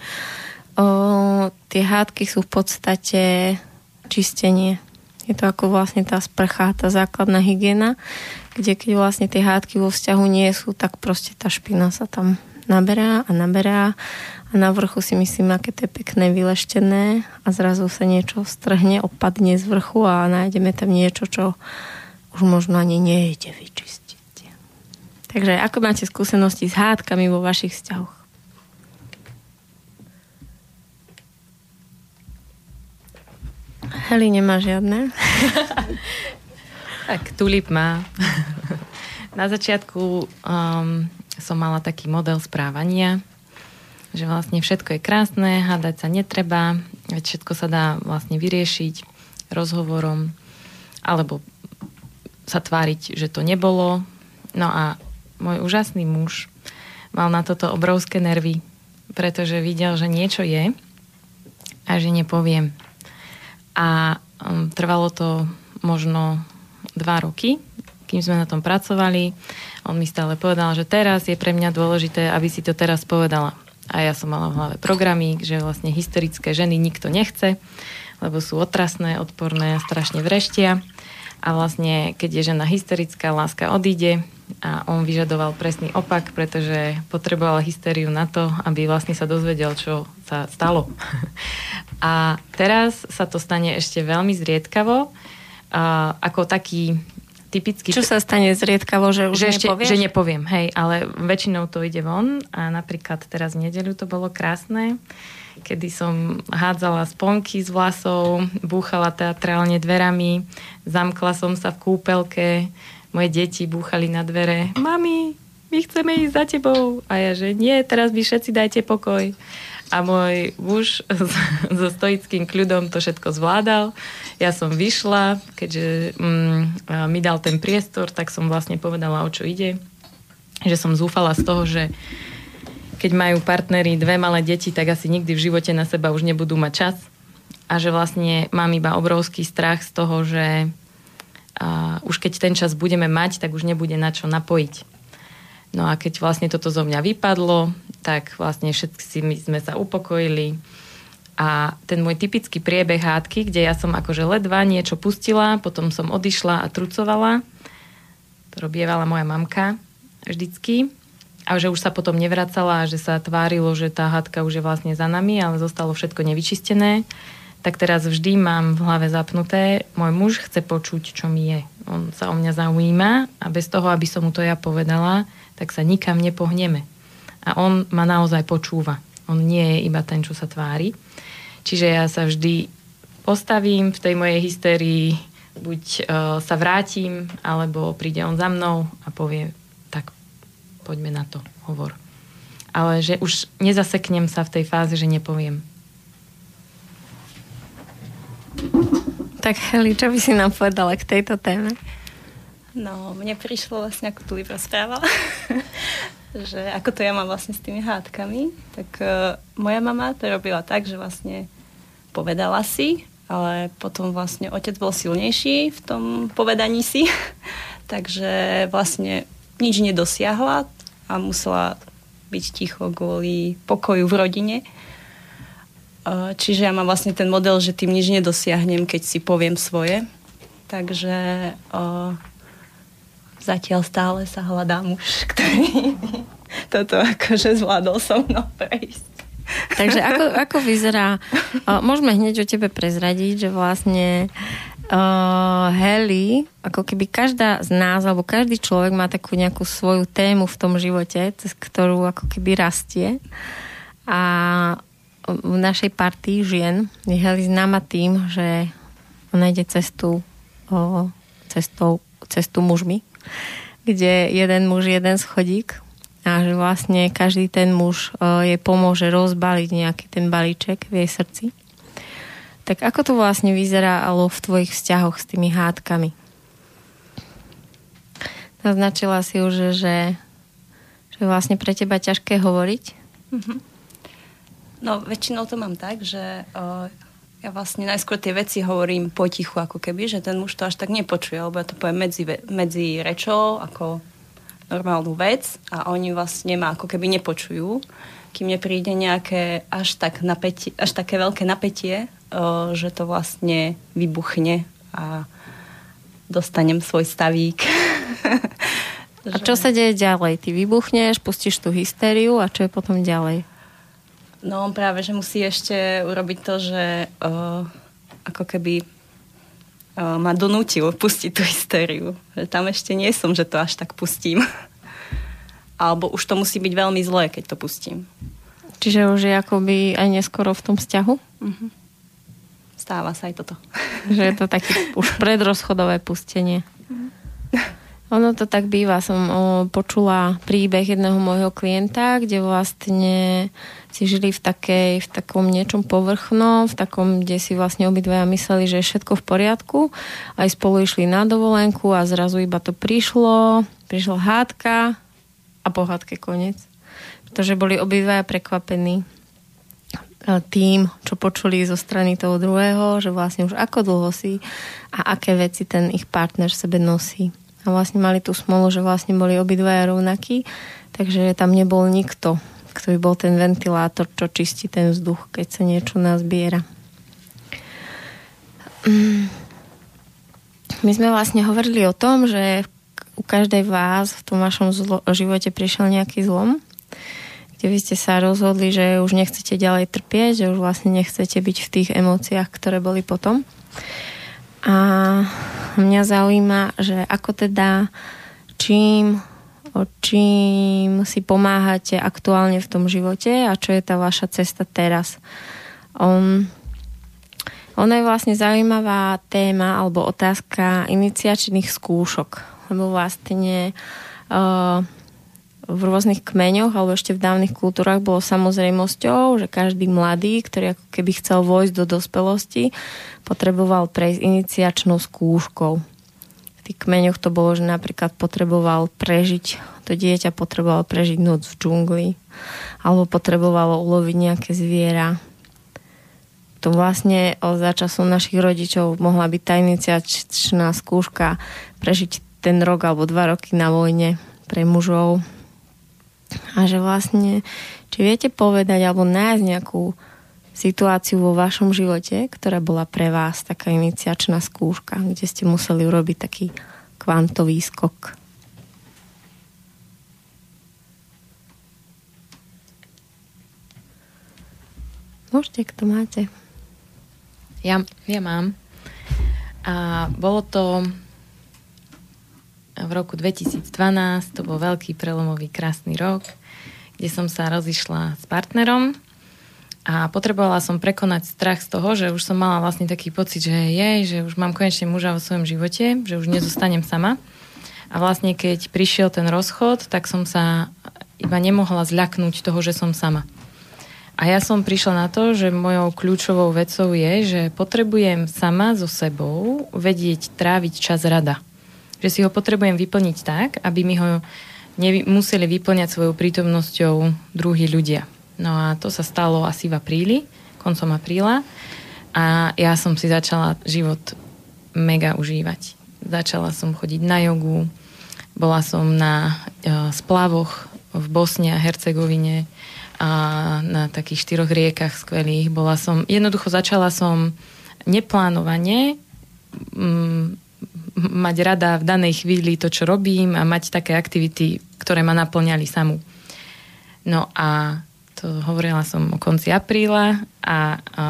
o, tie hádky sú v podstate čistenie. Je to ako vlastne tá sprcha, tá základná hygiena, kde keď vlastne tie hádky vo vzťahu nie sú, tak proste tá špina sa tam naberá a naberá a na vrchu si myslím, aké to je pekné, vyleštené a zrazu sa niečo strhne, opadne z vrchu a nájdeme tam niečo, čo už možno ani nejde vyčistiť. Takže ako máte skúsenosti s hádkami vo vašich vzťahoch? Heli nemá žiadne. tak, tulip má. Na začiatku um, som mala taký model správania, že vlastne všetko je krásne, hádať sa netreba, všetko sa dá vlastne vyriešiť rozhovorom, alebo sa tváriť, že to nebolo. No a môj úžasný muž mal na toto obrovské nervy, pretože videl, že niečo je a že nepoviem. A um, trvalo to možno dva roky, kým sme na tom pracovali. On mi stále povedal, že teraz je pre mňa dôležité, aby si to teraz povedala. A ja som mala v hlave programy, že vlastne hysterické ženy nikto nechce, lebo sú otrasné, odporné a strašne vreštia. A vlastne, keď je žena hysterická, láska odíde a on vyžadoval presný opak, pretože potreboval hysteriu na to, aby vlastne sa dozvedel, čo sa stalo. A teraz sa to stane ešte veľmi zriedkavo, ako taký typický... Čo sa stane zriedkavo, že už že ešte, nepovieš? Že nepoviem, hej, ale väčšinou to ide von a napríklad teraz v nedeľu to bolo krásne, kedy som hádzala sponky z vlasov, búchala teatrálne dverami, zamkla som sa v kúpelke, moje deti búchali na dvere. Mami, my chceme ísť za tebou. A ja, že nie, teraz vy všetci dajte pokoj. A môj muž so stoickým kľudom to všetko zvládal. Ja som vyšla, keďže mm, mi dal ten priestor, tak som vlastne povedala, o čo ide. Že som zúfala z toho, že keď majú partneri dve malé deti, tak asi nikdy v živote na seba už nebudú mať čas. A že vlastne mám iba obrovský strach z toho, že a už keď ten čas budeme mať, tak už nebude na čo napojiť. No a keď vlastne toto zo mňa vypadlo, tak vlastne všetci sme sa upokojili. A ten môj typický priebeh hádky, kde ja som akože ledva niečo pustila, potom som odišla a trucovala, to robievala moja mamka vždycky, a že už sa potom nevracala, že sa tvárilo, že tá hádka už je vlastne za nami, ale zostalo všetko nevyčistené, tak teraz vždy mám v hlave zapnuté, môj muž chce počuť, čo mi je. On sa o mňa zaujíma a bez toho, aby som mu to ja povedala, tak sa nikam nepohneme. A on ma naozaj počúva. On nie je iba ten, čo sa tvári. Čiže ja sa vždy postavím v tej mojej hysterii, buď uh, sa vrátim, alebo príde on za mnou a povie, tak poďme na to, hovor. Ale že už nezaseknem sa v tej fáze, že nepoviem. Tak Heli, čo by si nám povedala k tejto téme? No, mne prišlo vlastne, ako tu rozprávala, že ako to ja mám vlastne s tými hádkami, tak uh, moja mama to robila tak, že vlastne povedala si, ale potom vlastne otec bol silnejší v tom povedaní si, takže vlastne nič nedosiahla a musela byť ticho kvôli pokoju v rodine. Čiže ja mám vlastne ten model, že tým nič nedosiahnem, keď si poviem svoje. Takže zatiaľ stále sa hľadá muž, ktorý toto akože zvládol so mnou prejsť. Takže ako, ako vyzerá, uh, môžeme hneď o tebe prezradiť, že vlastne uh, Heli, ako keby každá z nás, alebo každý človek má takú nejakú svoju tému v tom živote, cez ktorú ako keby rastie. A v našej partii žien je Heli známa tým, že ona ide cestu, uh, cestou, cestu mužmi kde jeden muž, jeden schodík a že vlastne každý ten muž e, jej pomôže rozbaliť nejaký ten balíček v jej srdci. Tak ako to vlastne vyzeralo v tvojich vzťahoch s tými hádkami? Naznačila si už, že, že vlastne pre teba ťažké hovoriť. Mm-hmm. No, väčšinou to mám tak, že uh, ja vlastne najskôr tie veci hovorím potichu, ako keby, že ten muž to až tak nepočuje, lebo ja to poviem medzi, medzi rečou, ako normálnu vec a oni vlastne ma ako keby nepočujú, kým nepríde nejaké až, tak napätie, až také veľké napätie, uh, že to vlastne vybuchne a dostanem svoj stavík. a čo sa deje ďalej? Ty vybuchneš, pustíš tú hystériu a čo je potom ďalej? No on práve, že musí ešte urobiť to, že uh, ako keby uh, ma donútil pustiť tú hystériu. Že tam ešte nie som, že to až tak pustím. Alebo už to musí byť veľmi zlé, keď to pustím. Čiže už je akoby aj neskoro v tom vzťahu? Uh-huh stáva sa aj toto. Že je to také už predrozchodové pustenie. Ono to tak býva. Som o, počula príbeh jedného môjho klienta, kde vlastne si žili v, takej, v takom niečom povrchnom, v takom, kde si vlastne obidvaja mysleli, že je všetko v poriadku. Aj spolu išli na dovolenku a zrazu iba to prišlo. Prišla hádka a po hádke koniec. Pretože boli obidvaja prekvapení tým, čo počuli zo strany toho druhého, že vlastne už ako dlho si a aké veci ten ich partner v sebe nosí. A vlastne mali tú smolu, že vlastne boli obidvaja rovnakí, takže tam nebol nikto, by bol ten ventilátor, čo čistí ten vzduch, keď sa niečo nazbiera. My sme vlastne hovorili o tom, že u každej vás v tom vašom zlo- živote prišiel nejaký zlom kde vy ste sa rozhodli, že už nechcete ďalej trpieť, že už vlastne nechcete byť v tých emóciách, ktoré boli potom. A mňa zaujíma, že ako teda, čím, čím si pomáhate aktuálne v tom živote a čo je tá vaša cesta teraz. Um, ono je vlastne zaujímavá téma alebo otázka iniciačných skúšok, lebo vlastne uh, v rôznych kmeňoch alebo ešte v dávnych kultúrach bolo samozrejmosťou, že každý mladý, ktorý ako keby chcel vojsť do dospelosti, potreboval prejsť iniciačnou skúškou. Tých kmeňoch to bolo, že napríklad potreboval prežiť, to dieťa potrebovalo prežiť noc v džungli, alebo potrebovalo uloviť nejaké zviera. To vlastne za času našich rodičov mohla byť tá iniciačná skúška prežiť ten rok alebo dva roky na vojne pre mužov, a že vlastne, či viete povedať alebo nájsť nejakú situáciu vo vašom živote, ktorá bola pre vás taká iniciačná skúška, kde ste museli urobiť taký kvantový skok. Môžete, kto máte. Ja, ja mám. A bolo to v roku 2012, to bol veľký prelomový krásny rok, kde som sa rozišla s partnerom a potrebovala som prekonať strach z toho, že už som mala vlastne taký pocit, že jej, že už mám konečne muža vo svojom živote, že už nezostanem sama. A vlastne keď prišiel ten rozchod, tak som sa iba nemohla zľaknúť toho, že som sama. A ja som prišla na to, že mojou kľúčovou vecou je, že potrebujem sama so sebou vedieť tráviť čas rada že si ho potrebujem vyplniť tak, aby mi ho museli vyplňať svojou prítomnosťou druhí ľudia. No a to sa stalo asi v apríli, koncom apríla a ja som si začala život mega užívať. Začala som chodiť na jogu, bola som na e, splavoch v Bosne a Hercegovine a na takých štyroch riekach skvelých. Bola som, jednoducho začala som neplánovane mm, mať rada v danej chvíli to, čo robím a mať také aktivity, ktoré ma naplňali samú. No a to hovorila som o konci apríla a, a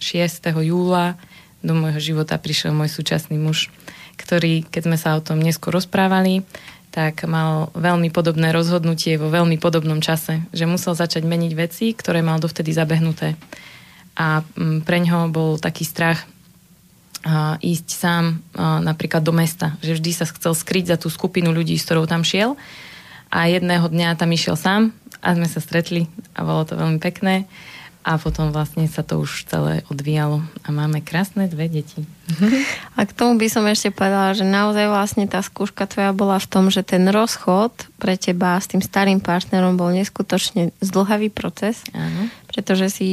6. júla do môjho života prišiel môj súčasný muž, ktorý, keď sme sa o tom neskôr rozprávali, tak mal veľmi podobné rozhodnutie vo veľmi podobnom čase, že musel začať meniť veci, ktoré mal dovtedy zabehnuté. A mm, pre ňoho bol taký strach ísť sám napríklad do mesta. Že vždy sa chcel skryť za tú skupinu ľudí, s ktorou tam šiel. A jedného dňa tam išiel sám a sme sa stretli a bolo to veľmi pekné. a potom vlastne sa to už celé odvíjalo a máme krásne dve deti. A k tomu by som ešte povedala, že naozaj vlastne tá skúška tvoja bola v tom, že ten rozchod pre teba s tým starým partnerom bol neskutočne zdlhavý proces, Áno. pretože si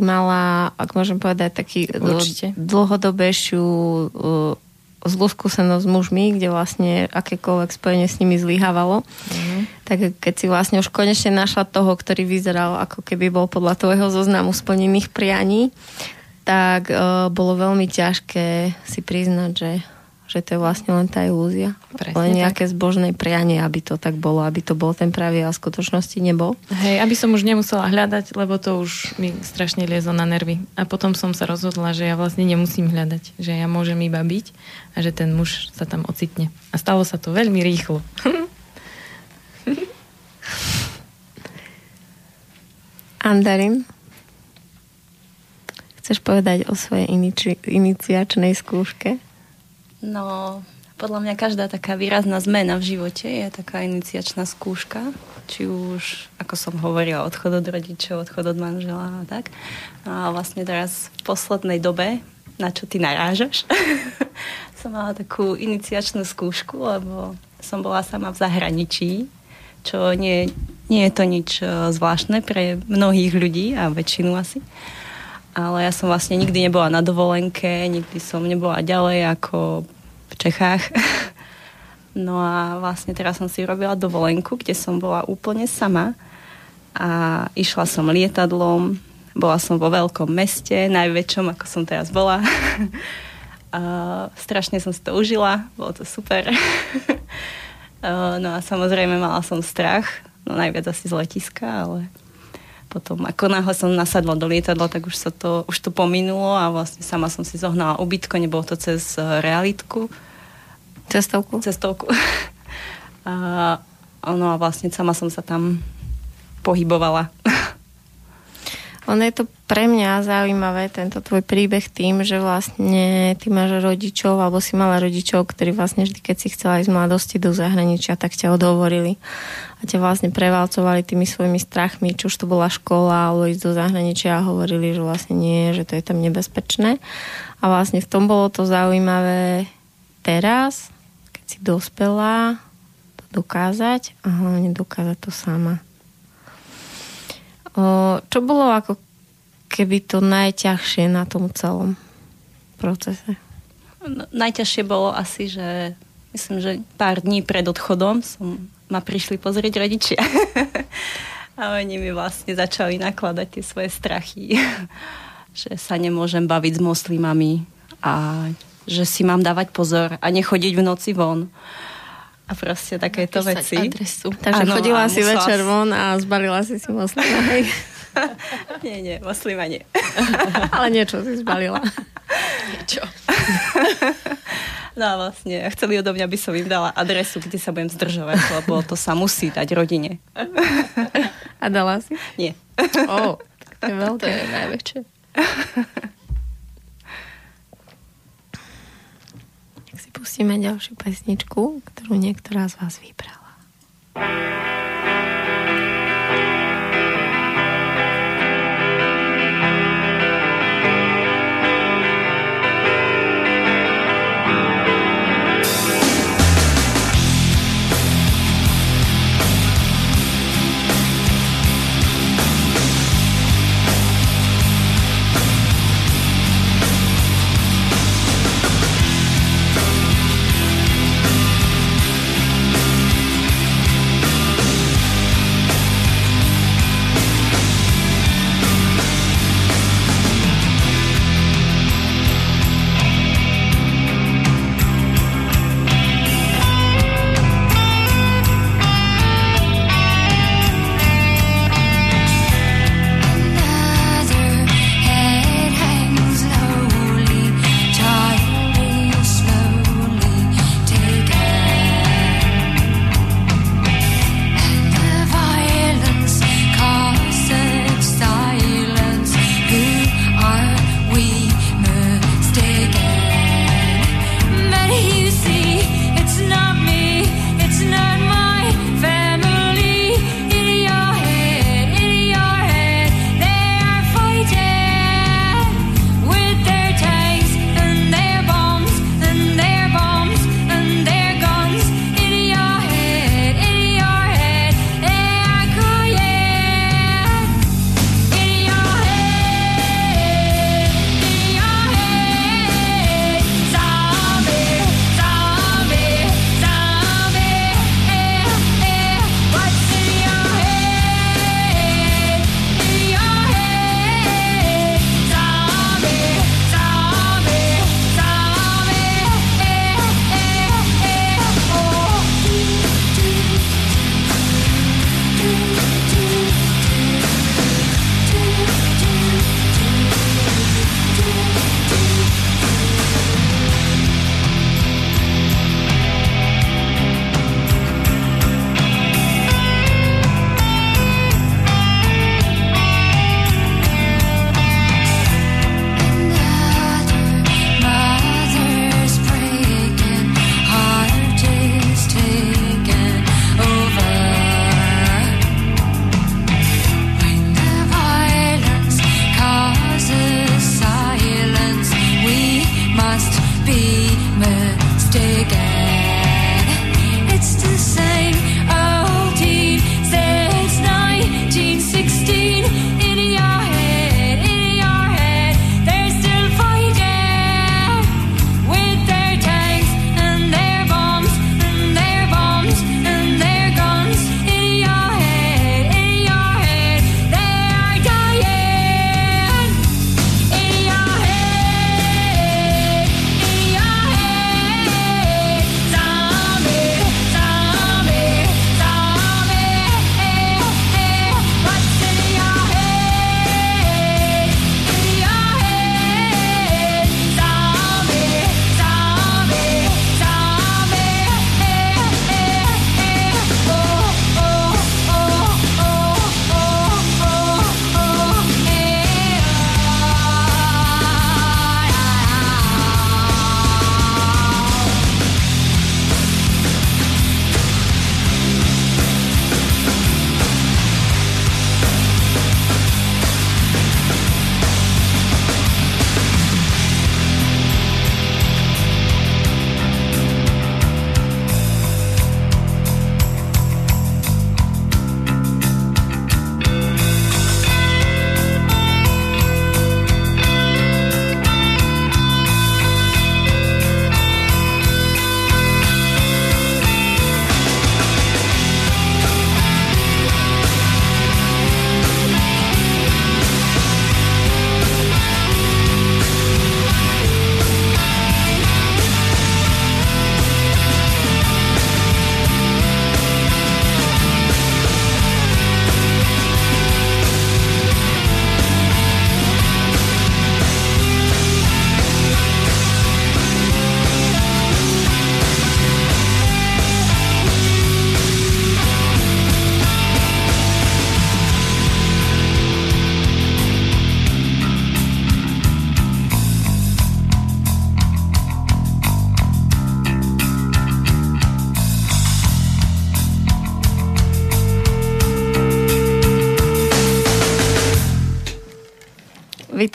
mala, ak môžem povedať, taký Určite. dlhodobejšiu uh, zlú skúsenosť s mužmi, kde vlastne akékoľvek spojenie s nimi zlyhávalo. Mhm. Tak keď si vlastne už konečne našla toho, ktorý vyzeral ako keby bol podľa tvojho zoznamu splnených prianí, tak uh, bolo veľmi ťažké si priznať, že, že to je vlastne len tá ilúzia. Presne len nejaké zbožné prianie, aby to tak bolo, aby to bol ten pravý a v skutočnosti nebol. Hej, aby som už nemusela hľadať, lebo to už mi strašne liezlo na nervy. A potom som sa rozhodla, že ja vlastne nemusím hľadať, že ja môžem iba byť a že ten muž sa tam ocitne. A stalo sa to veľmi rýchlo. Andarin, chceš povedať o svojej iniči- iniciačnej skúške? No, podľa mňa každá taká výrazná zmena v živote je taká iniciačná skúška. Či už, ako som hovorila, odchod od rodičov, odchod od manžela a tak. A vlastne teraz v poslednej dobe, na čo ty narážaš, som mala takú iniciačnú skúšku, lebo som bola sama v zahraničí, čo nie, nie je to nič eh, zvláštne pre mnohých ľudí a väčšinu asi. Ale ja som vlastne nikdy nebola na dovolenke, nikdy som nebola ďalej ako v Čechách. No a vlastne teraz som si robila dovolenku, kde som bola úplne sama a išla som lietadlom, bola som vo veľkom meste, najväčšom, ako som teraz bola. A strašne som si to užila, bolo to super. no a samozrejme mala som strach, no najviac asi z letiska, ale potom ako náhle som nasadla do lietadla, tak už sa to, už to pominulo a vlastne sama som si zohnala ubytko, nebolo to cez eh, realitku, Cestovku? cestovku. A, no a vlastne sama som sa tam pohybovala. Ono je to pre mňa zaujímavé, tento tvoj príbeh tým, že vlastne ty máš rodičov, alebo si mala rodičov, ktorí vlastne vždy, keď si chcela ísť z mladosti do zahraničia, tak ťa odhovorili a ťa vlastne prevalcovali tými svojimi strachmi, či už to bola škola, alebo ísť do zahraničia a hovorili, že vlastne nie, že to je tam nebezpečné. A vlastne v tom bolo to zaujímavé teraz, keď si dospela, to dokázať a hlavne dokázať to sama. Čo bolo ako keby to najťažšie na tom celom procese? No, najťažšie bolo asi, že myslím, že pár dní pred odchodom som, ma prišli pozrieť rodičia. a oni mi vlastne začali nakladať tie svoje strachy, že sa nemôžem baviť s moslimami a že si mám dávať pozor a nechodiť v noci von. A proste takéto veci. adresu. Takže Áno, chodila si musela večer von a zbalila si si moslima, hej? nie, nie, moslima nie. Ale niečo si zbalila. Niečo. No a vlastne chceli odo mňa, aby som im dala adresu, kde sa budem zdržovať, lebo to sa musí dať rodine. A dala si? Nie. Ó, tak to je To veľké. je najväčšie. Tak si pustíme ďalšiu pesničku, ktorú niektorá z vás vybrala.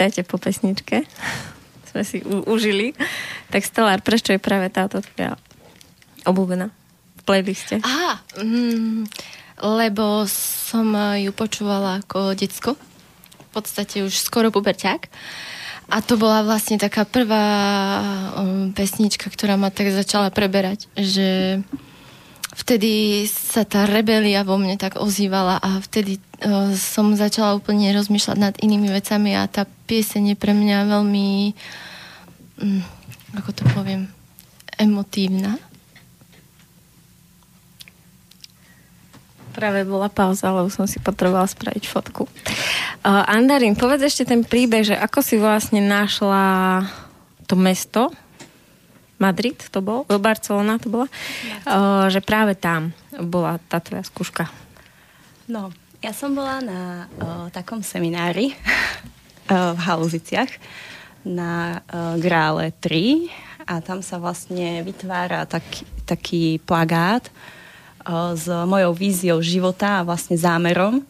Vítajte po pesničke. Sme si u- užili. Tak Stellar, prečo je práve táto tvoja obľúbená v playliste? Aha, mm, lebo som ju počúvala ako decko. V podstate už skoro puberťák. A to bola vlastne taká prvá um, pesnička, ktorá ma tak začala preberať, že vtedy sa tá rebelia vo mne tak ozývala a vtedy uh, som začala úplne rozmýšľať nad inými vecami a tá pieseň je pre mňa veľmi, um, ako to poviem, emotívna. Práve bola pauza, už som si potrebovala spraviť fotku. Uh, Andarín, povedz ešte ten príbeh, že ako si vlastne našla to mesto, Madrid to bol, Barcelona to bola, uh, že práve tam bola tá tvoja skúška. No, ja som bola na o, takom seminári o, v Haluziciach na o, Grále 3 a tam sa vlastne vytvára taký, taký plagát o, s mojou víziou života a vlastne zámerom.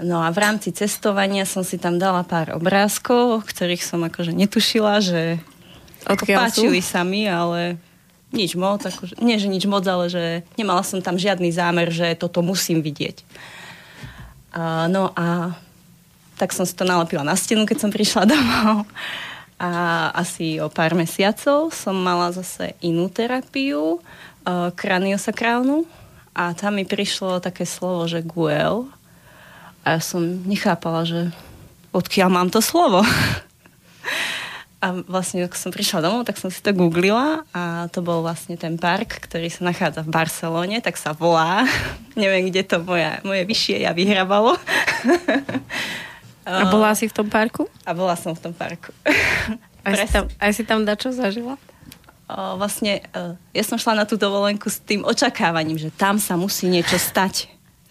No a v rámci cestovania som si tam dala pár obrázkov, o ktorých som akože netušila, že Odkiaľ sú? páčili sa mi, ale nič moc, akože, nie že nič moc, ale že nemala som tam žiadny zámer, že toto musím vidieť. A, no a tak som si to nalepila na stenu, keď som prišla domov. A asi o pár mesiacov som mala zase inú terapiu, uh, kraniosakrálnu. A tam mi prišlo také slovo, že guel. A ja som nechápala, že odkiaľ mám to slovo. A vlastne, keď som prišla domov, tak som si to googlila a to bol vlastne ten park, ktorý sa nachádza v Barcelone, tak sa volá. Neviem, kde to moja, moje vyššie ja vyhrabalo. A bola si v tom parku? A bola som v tom parku. Aj si tam, aj si tam dačo zažila? O, vlastne, o, ja som šla na tú dovolenku s tým očakávaním, že tam sa musí niečo stať.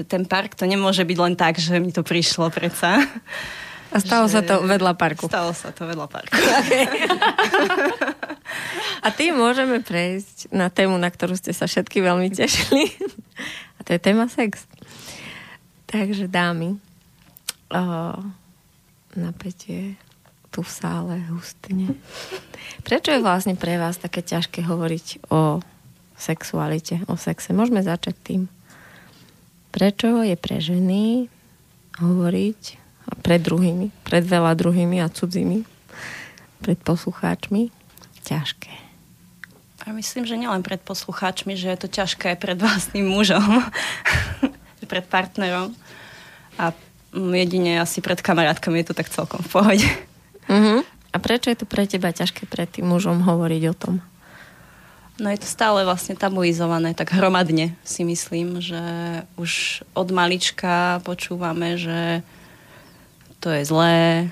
Ten park to nemôže byť len tak, že mi to prišlo predsa. A stalo že... sa to vedľa parku. Stalo sa to vedľa parku. A tým môžeme prejsť na tému, na ktorú ste sa všetky veľmi tešili. A to je téma sex. Takže dámy, o, napätie tu v sále hustne. Prečo je vlastne pre vás také ťažké hovoriť o sexualite, o sexe? Môžeme začať tým. Prečo je pre ženy hovoriť pred druhými, pred veľa druhými a cudzími, pred poslucháčmi ťažké? A myslím, že nielen pred poslucháčmi, že je to ťažké aj pred vlastným mužom, pred partnerom. A mm, jedine asi pred kamarátkami je to tak celkom v pohode. Uh-huh. A prečo je to pre teba ťažké pred tým mužom hovoriť o tom? No je to stále vlastne tabuizované, tak hromadne si myslím, že už od malička počúvame, že to je zlé,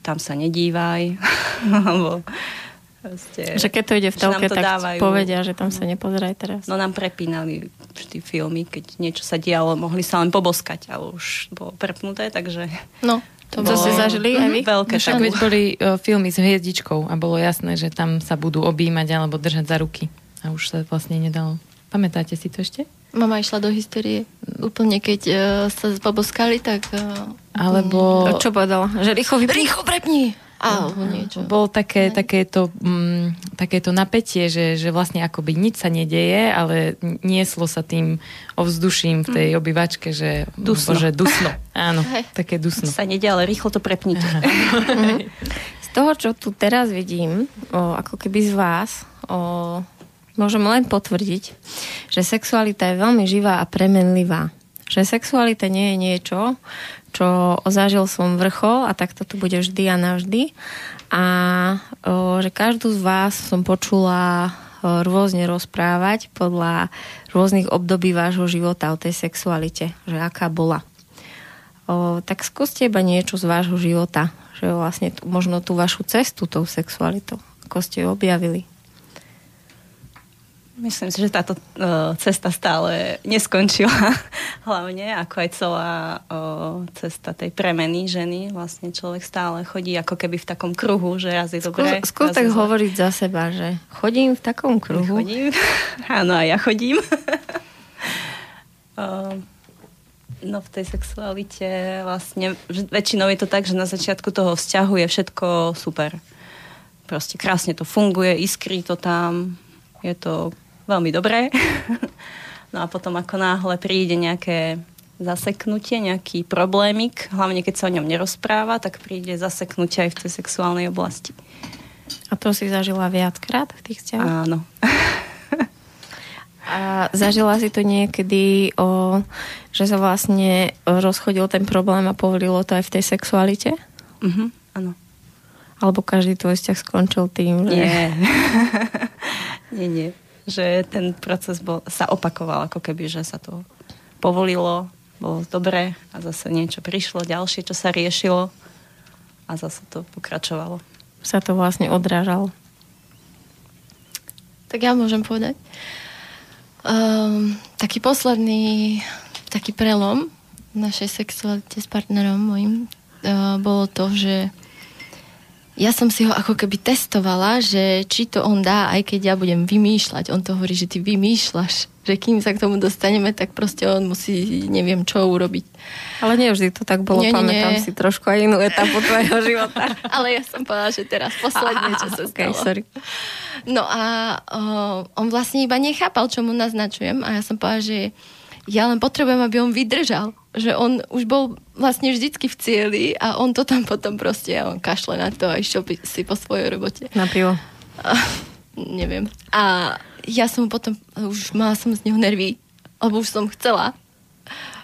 tam sa nedívaj, alebo proste, Že keď to ide v telke, tak dávajú. povedia, že tam sa nepozeraj teraz. No nám prepínali vždy filmy, keď niečo sa dialo, mohli sa len poboskať, ale už bolo prepnuté, takže No, to, To bolo... ste zažili aj vy? veľké Však tabu. veď boli uh, filmy s hviezdičkou a bolo jasné, že tam sa budú objímať alebo držať za ruky. A už sa vlastne nedalo. Pamätáte si to ešte? Mama išla do hysterie. Úplne keď uh, sa poboskali, tak... Uh, Alebo... Čo povedala? Že rýchlo vypni. Rýchlo prepni! Alebo niečo. Bolo také, takéto, mm, takéto napätie, že, že vlastne akoby nič sa nedeje, ale nieslo sa tým ovzduším v tej obývačke, že Dusno. Bože, dusno. Áno, Hej. také dusno. sa nedie, ale rýchlo to prepnite. Z toho, čo tu teraz vidím, o, ako keby z vás, o, môžem len potvrdiť, že sexualita je veľmi živá a premenlivá. Že sexualita nie je niečo, čo zažil som vrchol a takto tu bude vždy a navždy. A o, že každú z vás som počula o, rôzne rozprávať podľa rôznych období vášho života o tej sexualite, že aká bola. O, tak skúste iba niečo z vášho života, že vlastne tú, možno tú vašu cestu tou sexualitou, ako ste ju objavili. Myslím si, že táto uh, cesta stále neskončila. Hlavne, ako aj celá uh, cesta tej premeny ženy. Vlastne človek stále chodí ako keby v takom kruhu, že raz je dobré. Skús, tak zlé. hovoriť za seba, že chodím v takom kruhu. Chodím. Áno, aj ja chodím. uh, No v tej sexualite vlastne väčšinou je to tak, že na začiatku toho vzťahu je všetko super. Proste krásne to funguje, iskrí to tam, je to veľmi dobré. no a potom ako náhle príde nejaké zaseknutie, nejaký problémik, hlavne keď sa o ňom nerozpráva, tak príde zaseknutie aj v tej sexuálnej oblasti. A to si zažila viackrát v tých vzťahoch? Áno. A zažila si to niekedy, o, že sa vlastne rozchodil ten problém a povolilo to aj v tej sexualite? Mhm, áno. Alebo každý tvoj vzťah skončil tým, že... Nie. nie, nie. Že ten proces bol, sa opakoval, ako keby, že sa to povolilo, bolo dobré a zase niečo prišlo, ďalšie, čo sa riešilo a zase to pokračovalo. Sa to vlastne odrážalo. Tak ja môžem povedať. Um, taký posledný taký prelom v našej sexualite s partnerom mojim uh, bolo to, že ja som si ho ako keby testovala, že či to on dá, aj keď ja budem vymýšľať. On to hovorí, že ty vymýšľaš, že kým sa k tomu dostaneme, tak proste on musí neviem čo urobiť. Ale nie vždy to tak bolo, nie, pamätám nie. si trošku aj inú etapu tvojho života. Ale ja som povedala, že teraz posledne, čo sa okay, stalo. Sorry. No a uh, on vlastne iba nechápal, čo mu naznačujem a ja som povedala, že ja len potrebujem, aby on vydržal. Že on už bol vlastne vždycky v cieli a on to tam potom proste, a on kašle na to a išiel si po svojej robote. Na pivo. A, neviem. A ja som potom, už mala som z neho nervy, lebo už som chcela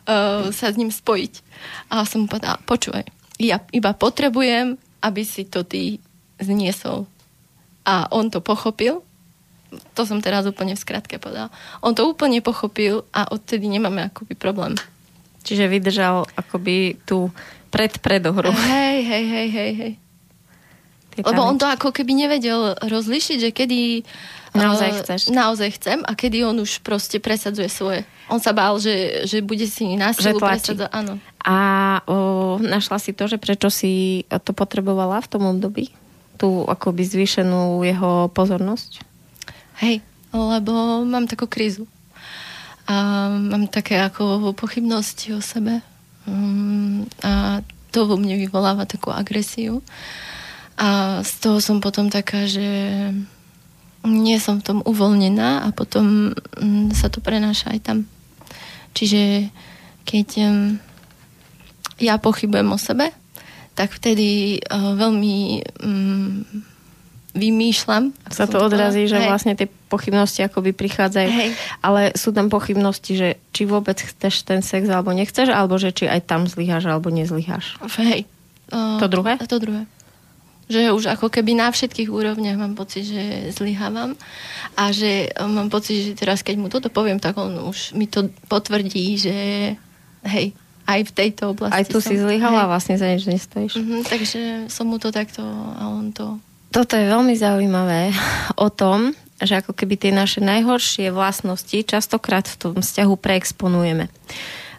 uh, sa s ním spojiť. A som mu povedala, počúvaj, ja iba potrebujem, aby si to ty zniesol. A on to pochopil to som teraz úplne v skratke povedala. On to úplne pochopil a odtedy nemáme akoby problém. Čiže vydržal akoby tú pred predohru. Hej, hej, hej, hej, hej. Lebo on to ako keby nevedel rozlišiť, že kedy naozaj uh, chceš. Naozaj chcem a kedy on už proste presadzuje svoje. On sa bál, že, že bude si násilu presadzovať. Áno. A o, našla si to, že prečo si to potrebovala v tom období? Tú akoby zvýšenú jeho pozornosť? Hej, lebo mám takú krízu. A mám také ako pochybnosti o sebe. Um, a to vo mne vyvoláva takú agresiu. A z toho som potom taká, že nie som v tom uvoľnená a potom um, sa to prenáša aj tam. Čiže keď um, ja pochybujem o sebe, tak vtedy uh, veľmi vymýšľam. Sa to odrazí, že hej. vlastne tie pochybnosti akoby prichádzajú. Hej. Ale sú tam pochybnosti, že či vôbec chceš ten sex alebo nechceš, alebo že či aj tam zlyháš alebo nezlyháš. Hej. Uh, to druhé? To druhé. Že už ako keby na všetkých úrovniach mám pocit, že zlyhávam a že mám pocit, že teraz keď mu toto poviem, tak on už mi to potvrdí, že hej, aj v tejto oblasti. Aj tu som, si zlyhala, hej. vlastne za nič nestojíš. Uh-huh, takže som mu to takto a on to toto je veľmi zaujímavé o tom, že ako keby tie naše najhoršie vlastnosti častokrát v tom vzťahu preexponujeme.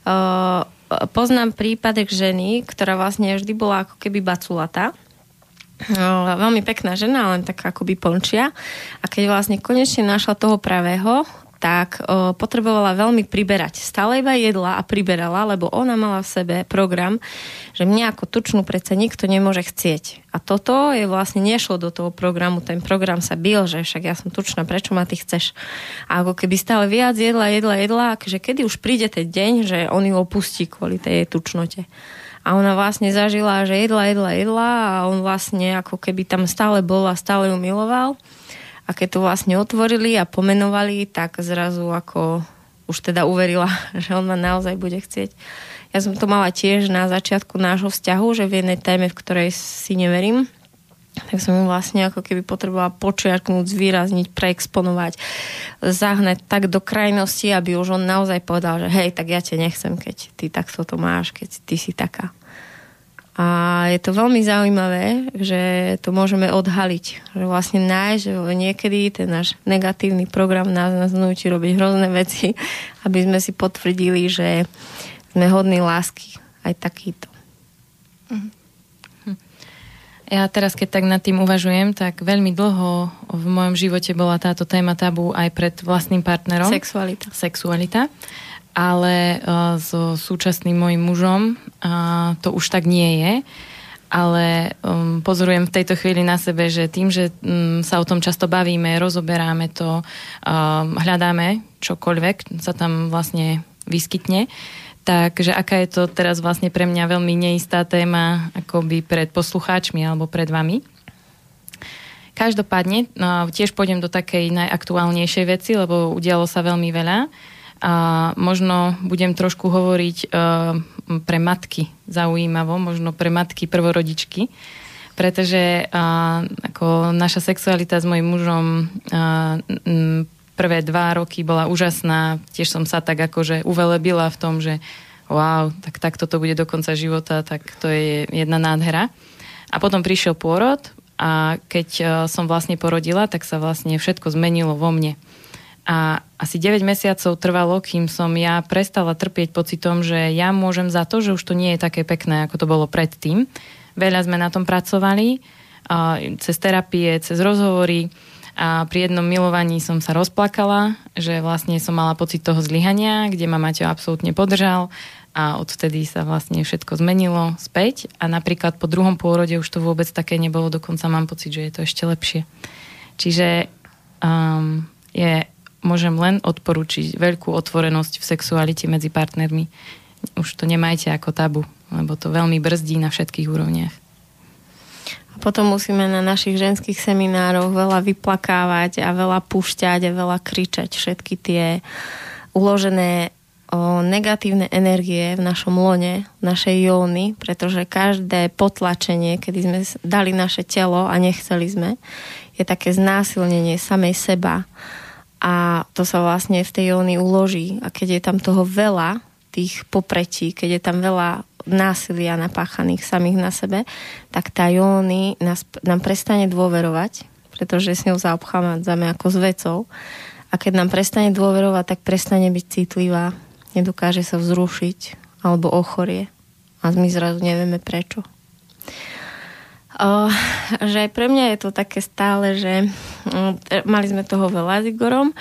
Uh, poznám prípadek ženy, ktorá vlastne vždy bola ako keby baculatá. Uh, veľmi pekná žena, len tak akoby plnčia. A keď vlastne konečne našla toho pravého, tak o, potrebovala veľmi priberať. Stále iba jedla a priberala, lebo ona mala v sebe program, že mňa ako tučnú predsa nikto nemôže chcieť. A toto je vlastne nešlo do toho programu. Ten program sa bil, že však ja som tučná, prečo ma ty chceš? A ako keby stále viac jedla, jedla, jedla, že kedy už príde ten deň, že on ju opustí kvôli tej tučnote. A ona vlastne zažila, že jedla, jedla, jedla a on vlastne ako keby tam stále bol a stále ju miloval. A keď to vlastne otvorili a pomenovali, tak zrazu ako už teda uverila, že on ma naozaj bude chcieť. Ja som to mala tiež na začiatku nášho vzťahu, že v jednej téme, v ktorej si neverím, tak som mu vlastne ako keby potrebovala počiarknúť, zvýrazniť, preexponovať, zahnať tak do krajnosti, aby už on naozaj povedal, že hej, tak ja ťa nechcem, keď ty takto to máš, keď ty si taká. A je to veľmi zaujímavé, že to môžeme odhaliť. Že vlastne nájsť, že niekedy ten náš negatívny program nás, nás robiť hrozné veci, aby sme si potvrdili, že sme hodní lásky. Aj takýto. Mhm. Ja teraz, keď tak nad tým uvažujem, tak veľmi dlho v mojom živote bola táto téma tabu aj pred vlastným partnerom. Sexualita. Sexualita. Ale uh, so súčasným mojim mužom uh, to už tak nie je. Ale um, pozorujem v tejto chvíli na sebe, že tým, že um, sa o tom často bavíme, rozoberáme to, um, hľadáme čokoľvek sa tam vlastne vyskytne, Takže aká je to teraz vlastne pre mňa veľmi neistá téma akoby pred poslucháčmi alebo pred vami. Každopádne, no, tiež pôjdem do takej najaktuálnejšej veci, lebo udialo sa veľmi veľa. A možno budem trošku hovoriť uh, pre matky zaujímavo, možno pre matky prvorodičky, pretože uh, ako naša sexualita s mojim mužom uh, prvé dva roky bola úžasná. Tiež som sa tak akože uvelebila v tom, že wow, tak takto to bude do konca života, tak to je jedna nádhera. A potom prišiel pôrod a keď e, som vlastne porodila, tak sa vlastne všetko zmenilo vo mne. A asi 9 mesiacov trvalo, kým som ja prestala trpieť pocitom, že ja môžem za to, že už to nie je také pekné, ako to bolo predtým. Veľa sme na tom pracovali, cez terapie, cez rozhovory a pri jednom milovaní som sa rozplakala, že vlastne som mala pocit toho zlyhania, kde ma Maťo absolútne podržal a odvtedy sa vlastne všetko zmenilo späť a napríklad po druhom pôrode už to vôbec také nebolo, dokonca mám pocit, že je to ešte lepšie. Čiže um, je, môžem len odporučiť veľkú otvorenosť v sexualite medzi partnermi. Už to nemajte ako tabu, lebo to veľmi brzdí na všetkých úrovniach. A potom musíme na našich ženských seminároch veľa vyplakávať a veľa pušťať a veľa kričať všetky tie uložené o negatívne energie v našom lone, v našej jóny, pretože každé potlačenie, kedy sme dali naše telo a nechceli sme, je také znásilnenie samej seba a to sa vlastne v tej jóny uloží a keď je tam toho veľa, tých popretí, keď je tam veľa násilia napáchaných samých na sebe, tak tá Jóny nás, nám prestane dôverovať, pretože s ňou zaobchádzame ako s vecou. A keď nám prestane dôverovať, tak prestane byť citlivá, nedokáže sa vzrušiť alebo ochorie. A my zrazu nevieme prečo. O, že pre mňa je to také stále, že um, mali sme toho veľa s Igorom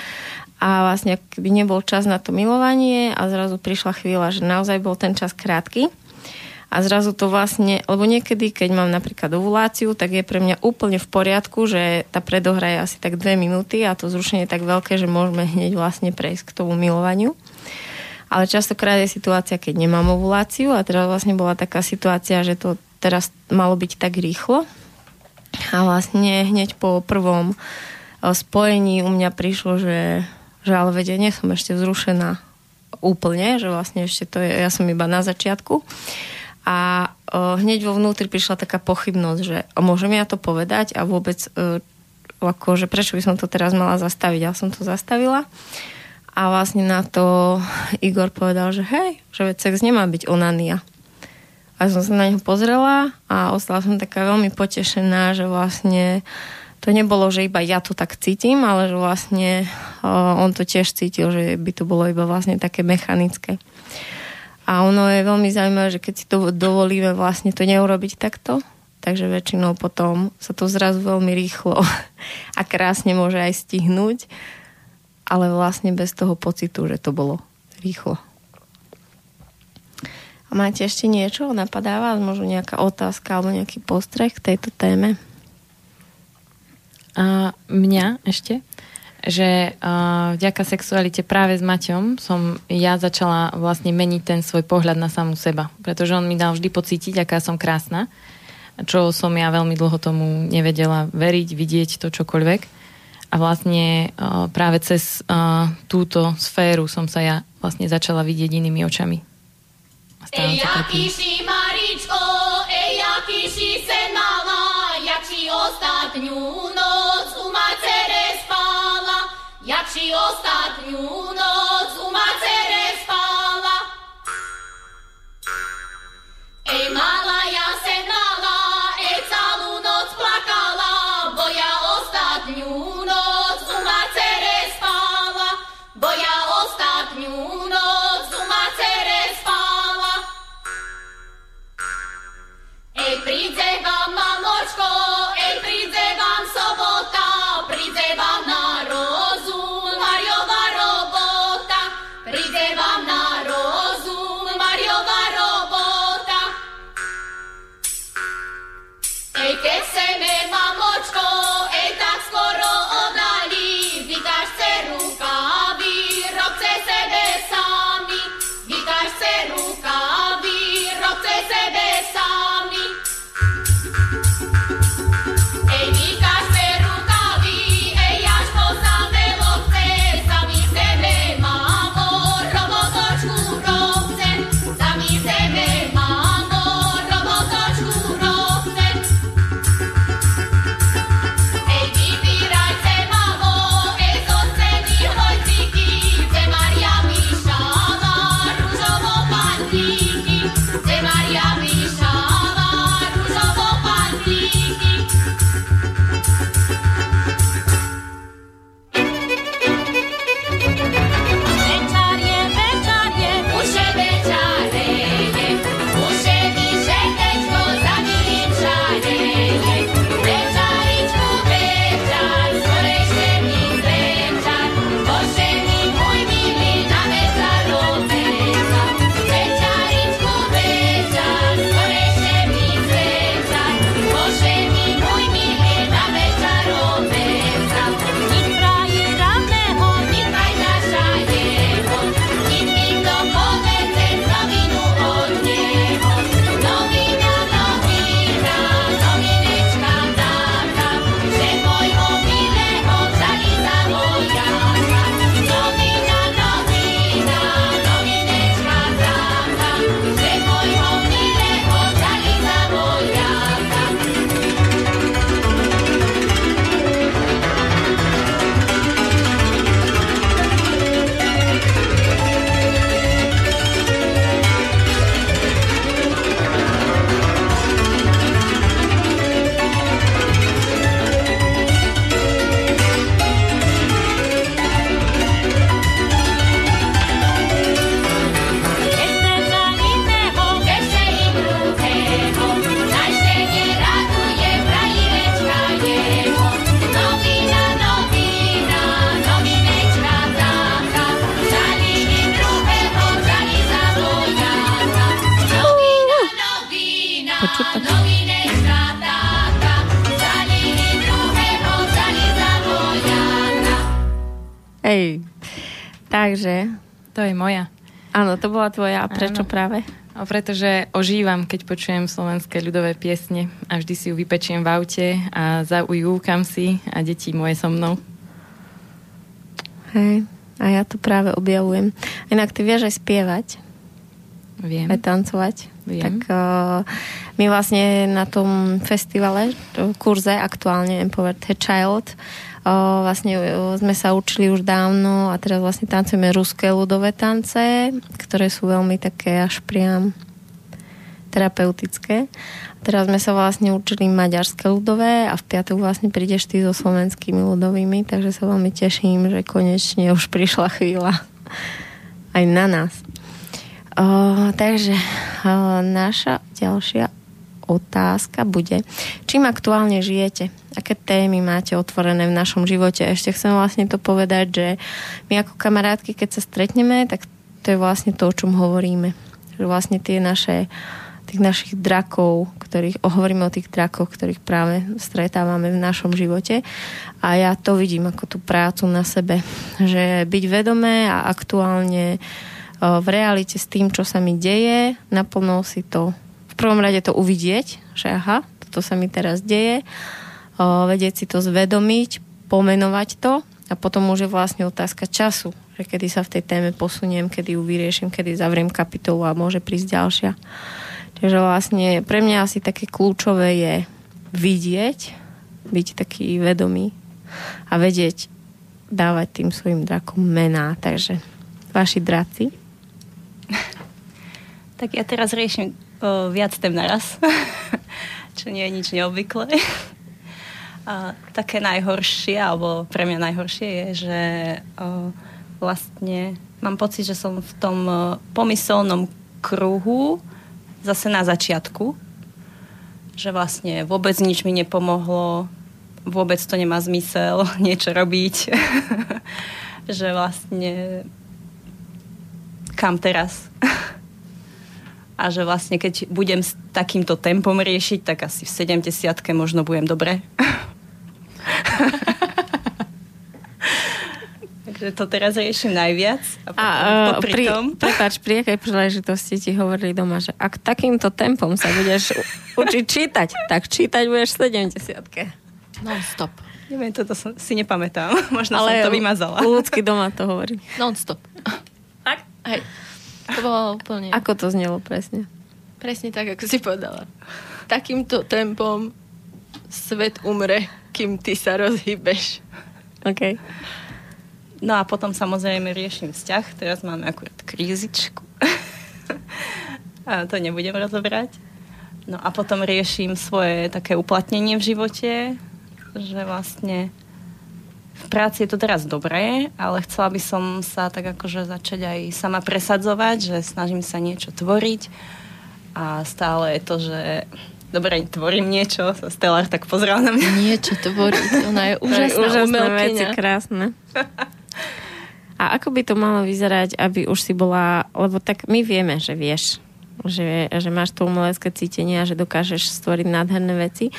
a vlastne keby nebol čas na to milovanie a zrazu prišla chvíľa, že naozaj bol ten čas krátky a zrazu to vlastne, lebo niekedy, keď mám napríklad ovuláciu, tak je pre mňa úplne v poriadku, že tá predohra je asi tak dve minúty a to zrušenie je tak veľké, že môžeme hneď vlastne prejsť k tomu milovaniu. Ale častokrát je situácia, keď nemám ovuláciu a teraz vlastne bola taká situácia, že to teraz malo byť tak rýchlo a vlastne hneď po prvom eh, spojení u mňa prišlo, že, že ale vedenie som ešte vzrušená úplne, že vlastne ešte to je, ja som iba na začiatku a uh, hneď vo vnútri prišla taká pochybnosť, že môžem ja to povedať a vôbec uh, akože prečo by som to teraz mala zastaviť. Ja som to zastavila a vlastne na to Igor povedal, že hej, že sex nemá byť onania. A som sa na neho pozrela a ostala som taká veľmi potešená, že vlastne to nebolo, že iba ja to tak cítim, ale že vlastne uh, on to tiež cítil, že by to bolo iba vlastne také mechanické. A ono je veľmi zaujímavé, že keď si to dovolíme vlastne to neurobiť takto, takže väčšinou potom sa to zrazu veľmi rýchlo a krásne môže aj stihnúť, ale vlastne bez toho pocitu, že to bolo rýchlo. Máte ešte niečo? Napadá vás možno nejaká otázka alebo nejaký postreh k tejto téme? A mňa ešte? že uh, vďaka sexualite práve s Maťom som ja začala vlastne meniť ten svoj pohľad na samú seba. Pretože on mi dal vždy pocítiť, aká som krásna. Čo som ja veľmi dlho tomu nevedela veriť, vidieť to čokoľvek. A vlastne uh, práve cez uh, túto sféru som sa ja vlastne začala vidieť inými očami. Ej, jaký si Maričko, ej, jaký si sen mala, jak si ostatňu noc u macere jak si ostatniu noc u macere spala. Ej, mala ja Ej, príde vám, mamočko, ej, príde vám sobota, príde vám na Áno. práve? Pretože ožívam, keď počujem slovenské ľudové piesne a vždy si ju vypečiem v aute a zaujúkam si a deti moje so mnou. Hej. A ja to práve objavujem. Inak ty vieš aj spievať, Viem. aj tancovať. Viem. Tak uh, my vlastne na tom festivale, kurze aktuálne Empowered Child, vlastne sme sa učili už dávno a teraz vlastne tancujeme ruské ľudové tance, ktoré sú veľmi také až priam terapeutické. Teraz sme sa vlastne učili maďarské ľudové a v piatok vlastne prídeš ty so slovenskými ľudovými, takže sa veľmi teším, že konečne už prišla chvíľa aj na nás. O, takže o, naša ďalšia otázka bude, čím aktuálne žijete? Aké témy máte otvorené v našom živote? Ešte chcem vlastne to povedať, že my ako kamarátky, keď sa stretneme, tak to je vlastne to, o čom hovoríme. Že vlastne tie naše tých našich drakov, ktorých, hovoríme o tých drakoch, ktorých práve stretávame v našom živote. A ja to vidím ako tú prácu na sebe. Že byť vedomé a aktuálne o, v realite s tým, čo sa mi deje, naplno si to prvom rade to uvidieť, že aha, toto sa mi teraz deje, o, vedieť si to zvedomiť, pomenovať to a potom už je vlastne otázka času, že kedy sa v tej téme posuniem, kedy ju vyrieším, kedy zavriem kapitolu a môže prísť ďalšia. Čiže vlastne pre mňa asi také kľúčové je vidieť, byť taký vedomý a vedieť dávať tým svojim drakom mená. Takže vaši draci. Tak ja teraz riešim o, viac tém naraz, čo nie je nič neobvyklé. A také najhoršie, alebo pre mňa najhoršie je, že o, vlastne mám pocit, že som v tom pomyselnom kruhu zase na začiatku, že vlastne vôbec nič mi nepomohlo, vôbec to nemá zmysel niečo robiť, že vlastne kam teraz? A že vlastne keď budem s takýmto tempom riešiť, tak asi v 70 možno budem dobre. Takže to teraz riešim najviac. A, potom, A uh, pri, tom, prepáč, pri akej príležitosti ti hovorili doma, že ak takýmto tempom sa budeš učiť čítať, tak čítať budeš v 70 Non-stop. neviem, toto som, si nepamätám. Možno Ale som to vymazala. ľudský doma to hovorí. Non-stop. Tak? Hej. To bolo úplne... Ako to znelo presne? Presne tak, ako si povedala. Takýmto tempom svet umre, kým ty sa rozhýbeš. OK. No a potom samozrejme riešim vzťah. Teraz máme akurát krízičku. a to nebudem rozobrať. No a potom riešim svoje také uplatnenie v živote, že vlastne v práci je to teraz dobré, ale chcela by som sa tak akože začať aj sama presadzovať, že snažím sa niečo tvoriť a stále je to, že dobre, tvorím niečo, sa Stellar tak pozrel na mňa. Niečo tvoriť. Ona je úžasná, úžasné veci, umelkyňa. krásne. A ako by to malo vyzerať, aby už si bola, lebo tak my vieme, že vieš, že, že máš to umelecké cítenie a že dokážeš stvoriť nádherné veci,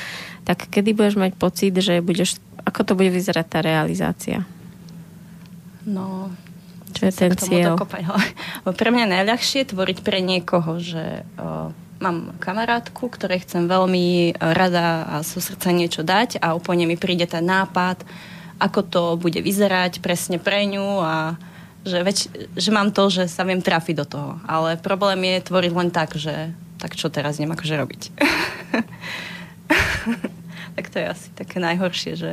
tak kedy budeš mať pocit, že budeš, ako to bude vyzerať tá realizácia? No, Čo je ten cieľ? Pre mňa je najľahšie tvoriť pre niekoho, že o, mám kamarátku, ktorej chcem veľmi rada a zo srdca niečo dať a úplne mi príde ten nápad, ako to bude vyzerať presne pre ňu a že, väč, že mám to, že sa viem trafiť do toho. Ale problém je tvoriť len tak, že tak čo teraz neviem akože robiť. tak to je asi také najhoršie, že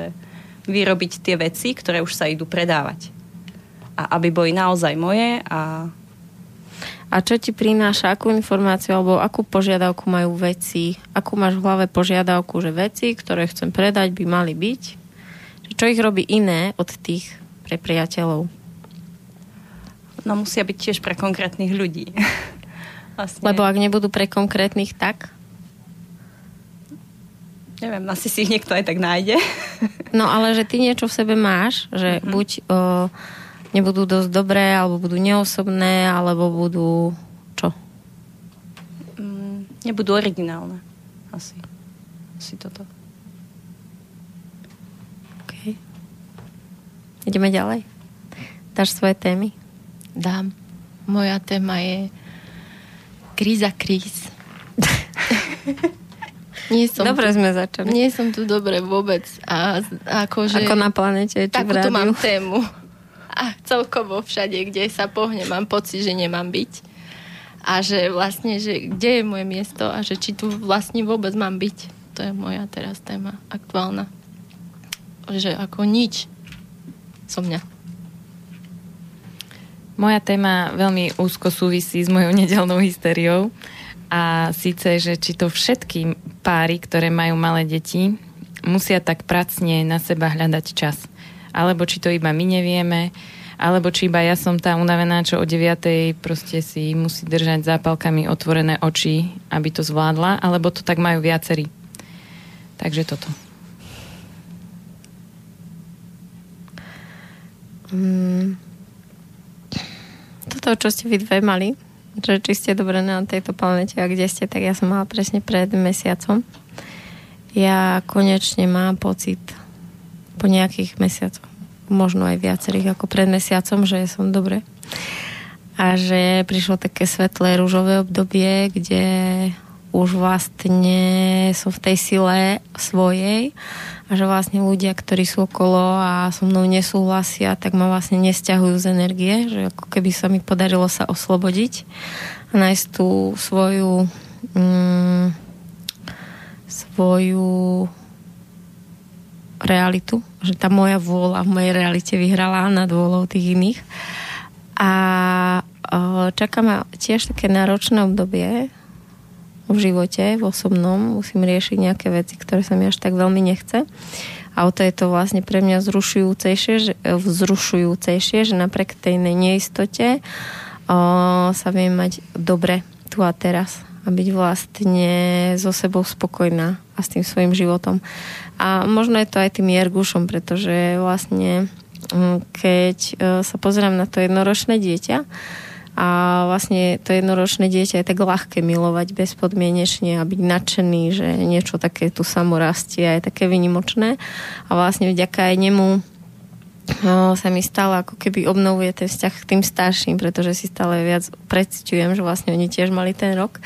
vyrobiť tie veci, ktoré už sa idú predávať a aby boli naozaj moje a A čo ti prináša, akú informáciu alebo akú požiadavku majú veci? Akú máš v hlave požiadavku, že veci, ktoré chcem predať, by mali byť? Čo ich robí iné od tých pre priateľov? no, musia byť tiež pre konkrétnych ľudí. vlastne, Lebo ak nebudú pre konkrétnych, tak? Neviem, asi si ich niekto aj tak nájde. No ale že ty niečo v sebe máš, že mm-hmm. buď o, nebudú dosť dobré, alebo budú neosobné, alebo budú čo? Mm, nebudú originálne. Asi. Asi toto. Okay. Ideme ďalej. Dáš svoje témy? Dám. Moja téma je kríza kríz. nie som Dobre tu, sme začali. Nie som tu dobre vôbec. A, akože, Ako na planete, či v takúto rádiu. mám tému. A celkovo všade, kde sa pohne, mám pocit, že nemám byť. A že vlastne, že kde je moje miesto a že či tu vlastne vôbec mám byť. To je moja teraz téma aktuálna. Že ako nič so mňa. Moja téma veľmi úzko súvisí s mojou nedelnou hysteriou a síce, že či to všetky páry, ktoré majú malé deti, musia tak pracne na seba hľadať čas. Alebo či to iba my nevieme, alebo či iba ja som tá unavená, čo o 9. proste si musí držať zápalkami otvorené oči, aby to zvládla, alebo to tak majú viacerí. Takže toto. Mm. Toto, čo ste vy dve mali, že či ste dobre na tejto planete a kde ste, tak ja som mala presne pred mesiacom. Ja konečne mám pocit po nejakých mesiacoch, možno aj viacerých ako pred mesiacom, že som dobre. A že prišlo také svetlé rúžové obdobie, kde už vlastne som v tej sile svojej a že vlastne ľudia, ktorí sú okolo a so mnou nesúhlasia, tak ma vlastne nesťahujú z energie, že ako keby sa mi podarilo sa oslobodiť a nájsť tú svoju mm, svoju realitu, že tá moja vôľa v mojej realite vyhrala nad vôľou tých iných. A o, čaká ma tiež také náročné obdobie v živote, v osobnom. Musím riešiť nejaké veci, ktoré sa mi až tak veľmi nechce. A o to je to vlastne pre mňa vzrušujúcejšie, že, vzrušujúcejšie, že napriek tej neistote o, sa viem mať dobre tu a teraz a byť vlastne so sebou spokojná a s tým svojim životom. A možno je to aj tým Jergušom, pretože vlastne mm, keď e, sa pozerám na to jednoročné dieťa a vlastne to jednoročné dieťa je tak ľahké milovať bezpodmienečne a byť nadšený, že niečo také tu samo rastie a je také vynimočné a vlastne vďaka aj nemu no, sa mi stále ako keby obnovuje ten vzťah k tým starším, pretože si stále viac preciťujem, že vlastne oni tiež mali ten rok.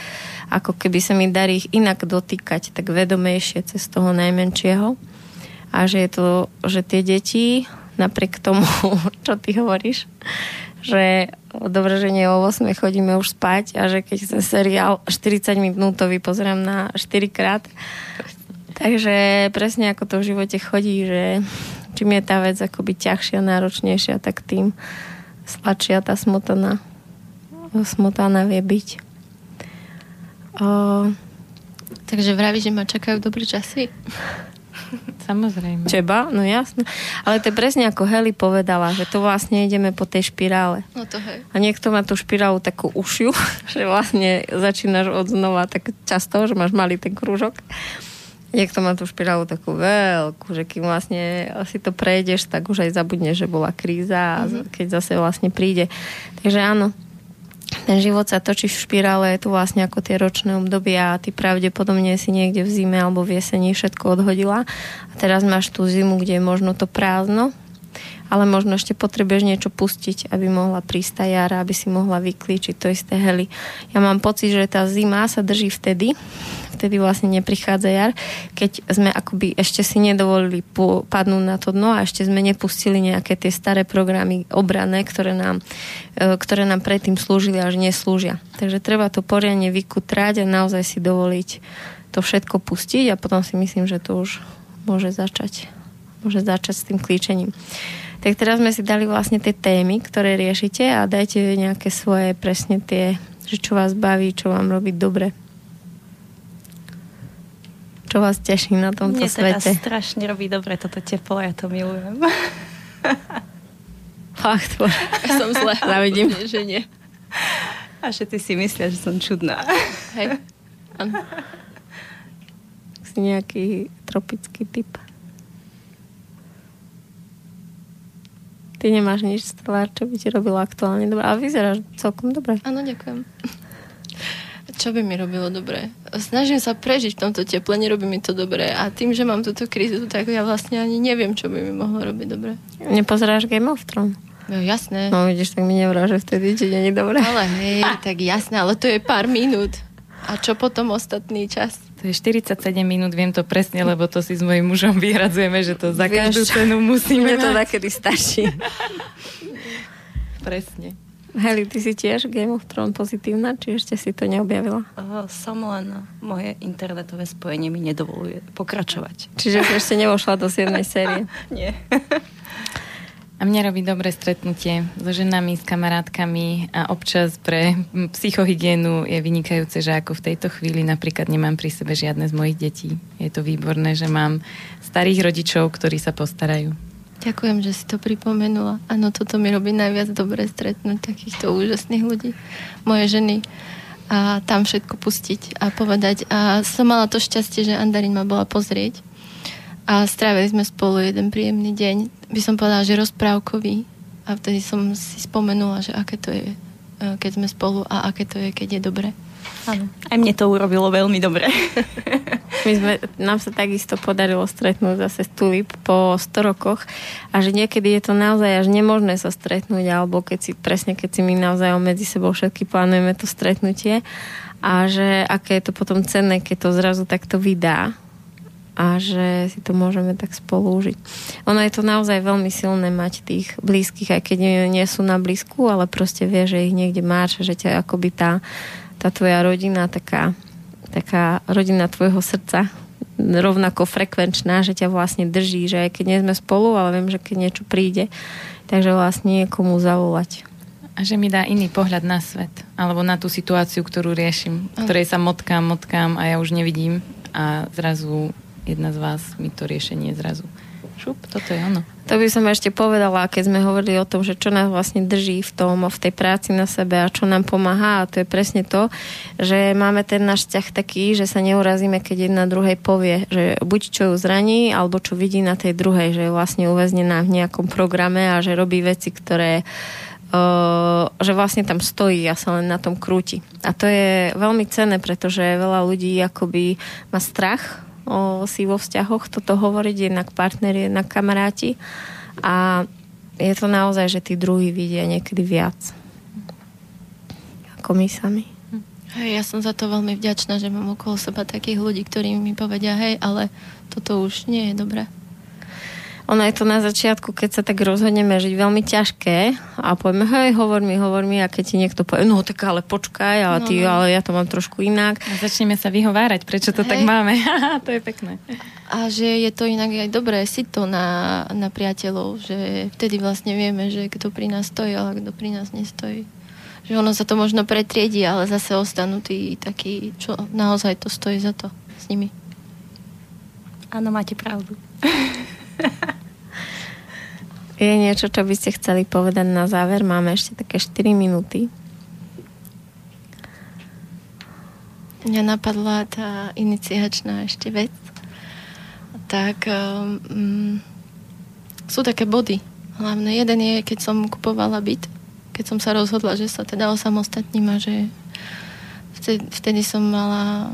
Ako keby sa mi darí ich inak dotýkať, tak vedomejšie cez toho najmenšieho. A že je to, že tie deti, napriek tomu, čo ty hovoríš, že dobre, že nie o 8 chodíme už spať a že keď ten seriál 40 minútový pozerám na 4 krát, takže presne ako to v živote chodí, že čím je tá vec akoby ťažšia, náročnejšia, tak tým sladšia tá smutná smutná vie byť. O, Takže vravíš, že ma čakajú dobré časy? Samozrejme. teba, no jasne. Ale to je presne ako Heli povedala, že to vlastne ideme po tej špirále. No to hej. A niekto má tú špirálu takú ušiu, že vlastne začínaš od znova tak často, že máš malý ten krúžok. Niekto má tú špirálu takú veľkú, že kým vlastne si to prejdeš, tak už aj zabudneš, že bola kríza a mm-hmm. keď zase vlastne príde. Takže áno, ten život sa točí v špirále, je tu vlastne ako tie ročné obdobia a ty pravdepodobne si niekde v zime alebo v jeseni všetko odhodila. A teraz máš tú zimu, kde je možno to prázdno, ale možno ešte potrebuješ niečo pustiť, aby mohla prísť tá jara, aby si mohla vyklíčiť to isté hely. Ja mám pocit, že tá zima sa drží vtedy, vtedy vlastne neprichádza jar, keď sme akoby ešte si nedovolili padnúť na to dno a ešte sme nepustili nejaké tie staré programy obrané, ktoré nám, e, ktoré nám predtým slúžili až neslúžia. Takže treba to poriadne vykutrať a naozaj si dovoliť to všetko pustiť a potom si myslím, že to už môže začať. Môže začať s tým klíčením. Tak teraz sme si dali vlastne tie témy, ktoré riešite a dajte nejaké svoje presne tie, že čo vás baví, čo vám robí dobre. Čo vás teší na tomto Mne teda svete? strašne robí dobre toto teplo, ja to milujem. Fakt, bo- Som zle. Závidím. Nie, že nie. A všetci si myslia, že som čudná. Hej. Áno. si nejaký tropický typ. Ty nemáš nič stelár, čo by ti robilo aktuálne dobre, ale vyzeráš celkom dobre. Áno, ďakujem. Čo by mi robilo dobre? Snažím sa prežiť v tomto teple, nerobí mi to dobre. A tým, že mám túto krízu, tak ja vlastne ani neviem, čo by mi mohlo robiť dobre. Nepozeráš Game of Thrones? No jasné. No vidíš, tak mi nevrá, že vtedy ti není dobré. Ale hej, tak jasné, ale to je pár minút. A čo potom ostatný čas? To je 47 minút, viem to presne, lebo to si s mojím mužom vyhradzujeme, že to za každú Vieš, cenu musíme Mne to takedy stačí. Presne. Heli, ty si tiež Game of Thrones pozitívna, či ešte si to neobjavila? Uh, som len moje internetové spojenie mi nedovoluje pokračovať. Čiže si ešte nevošla do 7 série. Nie. A mne robí dobré stretnutie so ženami, s kamarátkami a občas pre psychohygienu je vynikajúce, že ako v tejto chvíli napríklad nemám pri sebe žiadne z mojich detí. Je to výborné, že mám starých rodičov, ktorí sa postarajú. Ďakujem, že si to pripomenula. Áno, toto mi robí najviac dobre stretnúť takýchto úžasných ľudí. Moje ženy. A tam všetko pustiť a povedať. A som mala to šťastie, že Andarín ma bola pozrieť. A strávili sme spolu jeden príjemný deň. By som povedala, že rozprávkový. A vtedy som si spomenula, že aké to je, e, keď sme spolu a aké to je, keď je dobre. Áno. Aj mne to urobilo veľmi dobre. My sme, nám sa takisto podarilo stretnúť zase s Tulip po 100 rokoch a že niekedy je to naozaj až nemožné sa stretnúť, alebo keď si, presne keď si my naozaj medzi sebou všetky plánujeme to stretnutie a že aké je to potom cenné, keď to zrazu takto vydá a že si to môžeme tak spolu užiť. Ono je to naozaj veľmi silné mať tých blízkych, aj keď nie, sú na blízku, ale proste vie, že ich niekde máš, že ťa akoby tá, tá tvoja rodina taká, taká rodina tvojho srdca rovnako frekvenčná, že ťa vlastne drží, že aj keď nie sme spolu, ale viem, že keď niečo príde, takže vlastne je komu zavolať. A že mi dá iný pohľad na svet, alebo na tú situáciu, ktorú riešim, v ktorej sa motkám, motkám a ja už nevidím a zrazu jedna z vás mi to riešenie zrazu. Šup, toto je ono. To by som ešte povedala, keď sme hovorili o tom, že čo nás vlastne drží v tom, v tej práci na sebe a čo nám pomáha a to je presne to, že máme ten náš vzťah taký, že sa neurazíme, keď jedna druhej povie, že buď čo ju zraní, alebo čo vidí na tej druhej, že je vlastne uväznená v nejakom programe a že robí veci, ktoré Uh, že vlastne tam stojí a sa len na tom krúti. A to je veľmi cenné, pretože veľa ľudí akoby má strach o, si vo vzťahoch toto hovoriť, jednak partneri, jednak kamaráti. A je to naozaj, že tí druhí vidia niekedy viac ako my sami. Hej, ja som za to veľmi vďačná, že mám okolo seba takých ľudí, ktorí mi povedia, hej, ale toto už nie je dobré. Ono je to na začiatku, keď sa tak rozhodneme žiť veľmi ťažké a povieme, hej, hovor mi, hovor mi a keď ti niekto povie, no tak ale počkaj, ale, ty, No, no. ale ja to mám trošku inak. A začneme sa vyhovárať, prečo to tak Hej. máme. Haha, to je pekné. A že je to inak aj dobré si to na, na priateľov, že vtedy vlastne vieme, že kto pri nás stojí, ale kto pri nás nestojí. Že ono sa to možno pretriedí, ale zase ostanú tí takí, čo naozaj to stojí za to s nimi. Áno, máte pravdu. Je niečo, čo by ste chceli povedať na záver? Máme ešte také 4 minúty. Mňa napadla tá iniciačná ešte vec. Tak um, sú také body. Hlavne jeden je, keď som kupovala byt, keď som sa rozhodla, že sa teda osamostatním a že vtedy, vtedy som mala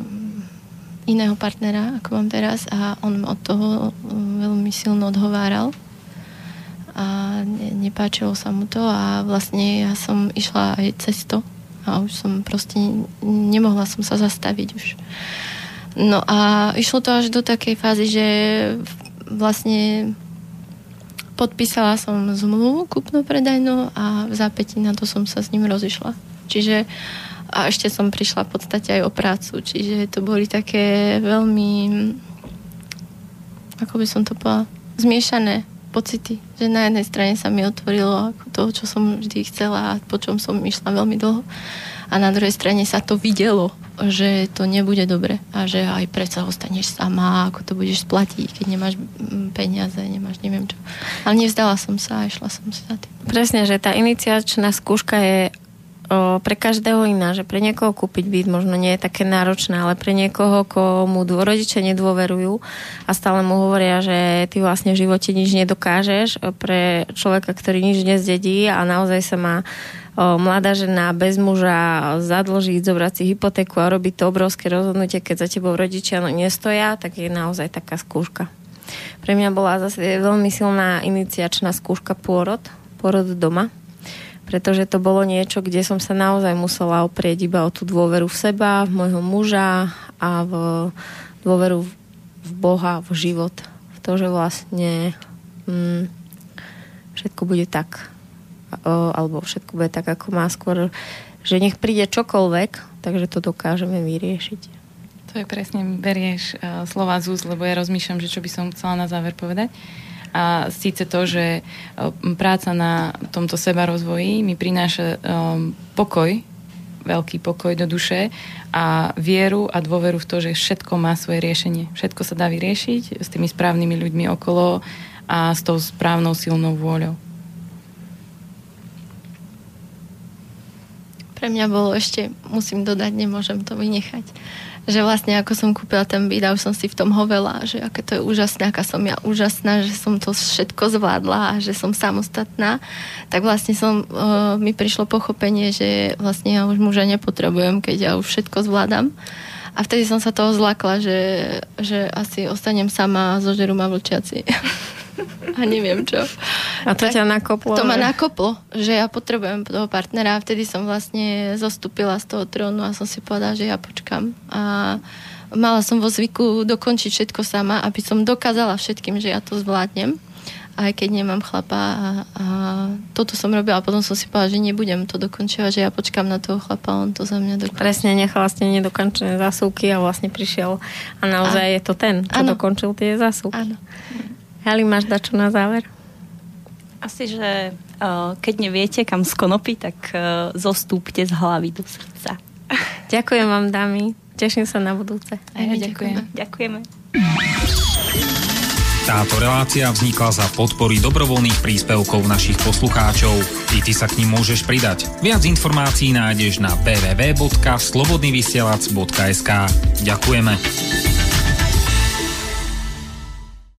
iného partnera, ako mám teraz a on od toho um, veľmi silno odhováral a ne, nepáčilo sa mu to a vlastne ja som išla aj cez a už som proste ne- nemohla som sa zastaviť už. No a išlo to až do takej fázy, že vlastne podpísala som zmluvu kúpno-predajnú a v zápätí na to som sa s ním rozišla. Čiže a ešte som prišla v podstate aj o prácu, čiže to boli také veľmi ako by som to povedala, zmiešané pocity, že na jednej strane sa mi otvorilo ako to, čo som vždy chcela a po čom som išla veľmi dlho a na druhej strane sa to videlo, že to nebude dobre a že aj predsa ostaneš sama, ako to budeš splatiť, keď nemáš mm, peniaze, nemáš neviem čo. Ale nevzdala som sa a išla som sa tým. Presne, že tá iniciačná skúška je o, pre každého iná, že pre niekoho kúpiť byt možno nie je také náročné, ale pre niekoho, komu dô- rodičia nedôverujú a stále mu hovoria, že ty vlastne v živote nič nedokážeš, pre človeka, ktorý nič nezdedí a naozaj sa má o, mladá žena bez muža zadlžiť, zobrať si hypotéku a robiť to obrovské rozhodnutie, keď za tebou rodičia no, nestoja, tak je naozaj taká skúška. Pre mňa bola zase veľmi silná iniciačná skúška pôrod, porod doma, pretože to bolo niečo, kde som sa naozaj musela oprieť iba o tú dôveru v seba, v môjho muža a v dôveru v Boha, v život, v to, že vlastne mm, všetko bude tak, alebo všetko bude tak, ako má skôr, že nech príde čokoľvek, takže to dokážeme vyriešiť. To je presne, berieš uh, slova z úst, lebo ja rozmýšľam, že čo by som chcela na záver povedať. A síce to, že uh, práca na tomto seba rozvoji mi prináša um, pokoj, veľký pokoj do duše a vieru a dôveru v to, že všetko má svoje riešenie. Všetko sa dá vyriešiť s tými správnymi ľuďmi okolo a s tou správnou silnou vôľou. Pre mňa bolo ešte, musím dodať, nemôžem to vynechať, že vlastne ako som kúpila ten byt a už som si v tom hovela, že aké to je úžasné, aká som ja úžasná, že som to všetko zvládla a že som samostatná, tak vlastne som, uh, mi prišlo pochopenie, že vlastne ja už muža nepotrebujem, keď ja už všetko zvládam. A vtedy som sa toho zlakla, že, že asi ostanem sama a zožerú ma vlčiaci. a neviem čo. A to tak, ťa nakoplo? To ma nakoplo, že ja potrebujem toho partnera a vtedy som vlastne zostúpila z toho trónu a som si povedala, že ja počkam. A mala som vo zvyku dokončiť všetko sama, aby som dokázala všetkým, že ja to zvládnem aj keď nemám chlapa a, a toto som robila a potom som si povedala, že nebudem to dokončovať, že ja počkám na toho chlapa on to za mňa dokončí. Presne, nechala ste nedokončené zásuvky a vlastne prišiel a naozaj a, je to ten, čo ano. dokončil tie zásuvky. Áno. Heli, máš dačo na záver? Asi, že uh, keď neviete, kam skonopi, tak uh, zostúpte z hlavy do srdca. Ďakujem vám, dámy. Teším sa na budúce. Aj ja ďakujeme. Ďakujeme. Táto relácia vznikla za podpory dobrovoľných príspevkov našich poslucháčov. I ty sa k ním môžeš pridať. Viac informácií nájdeš na www.slobodnyvysielac.sk Ďakujeme.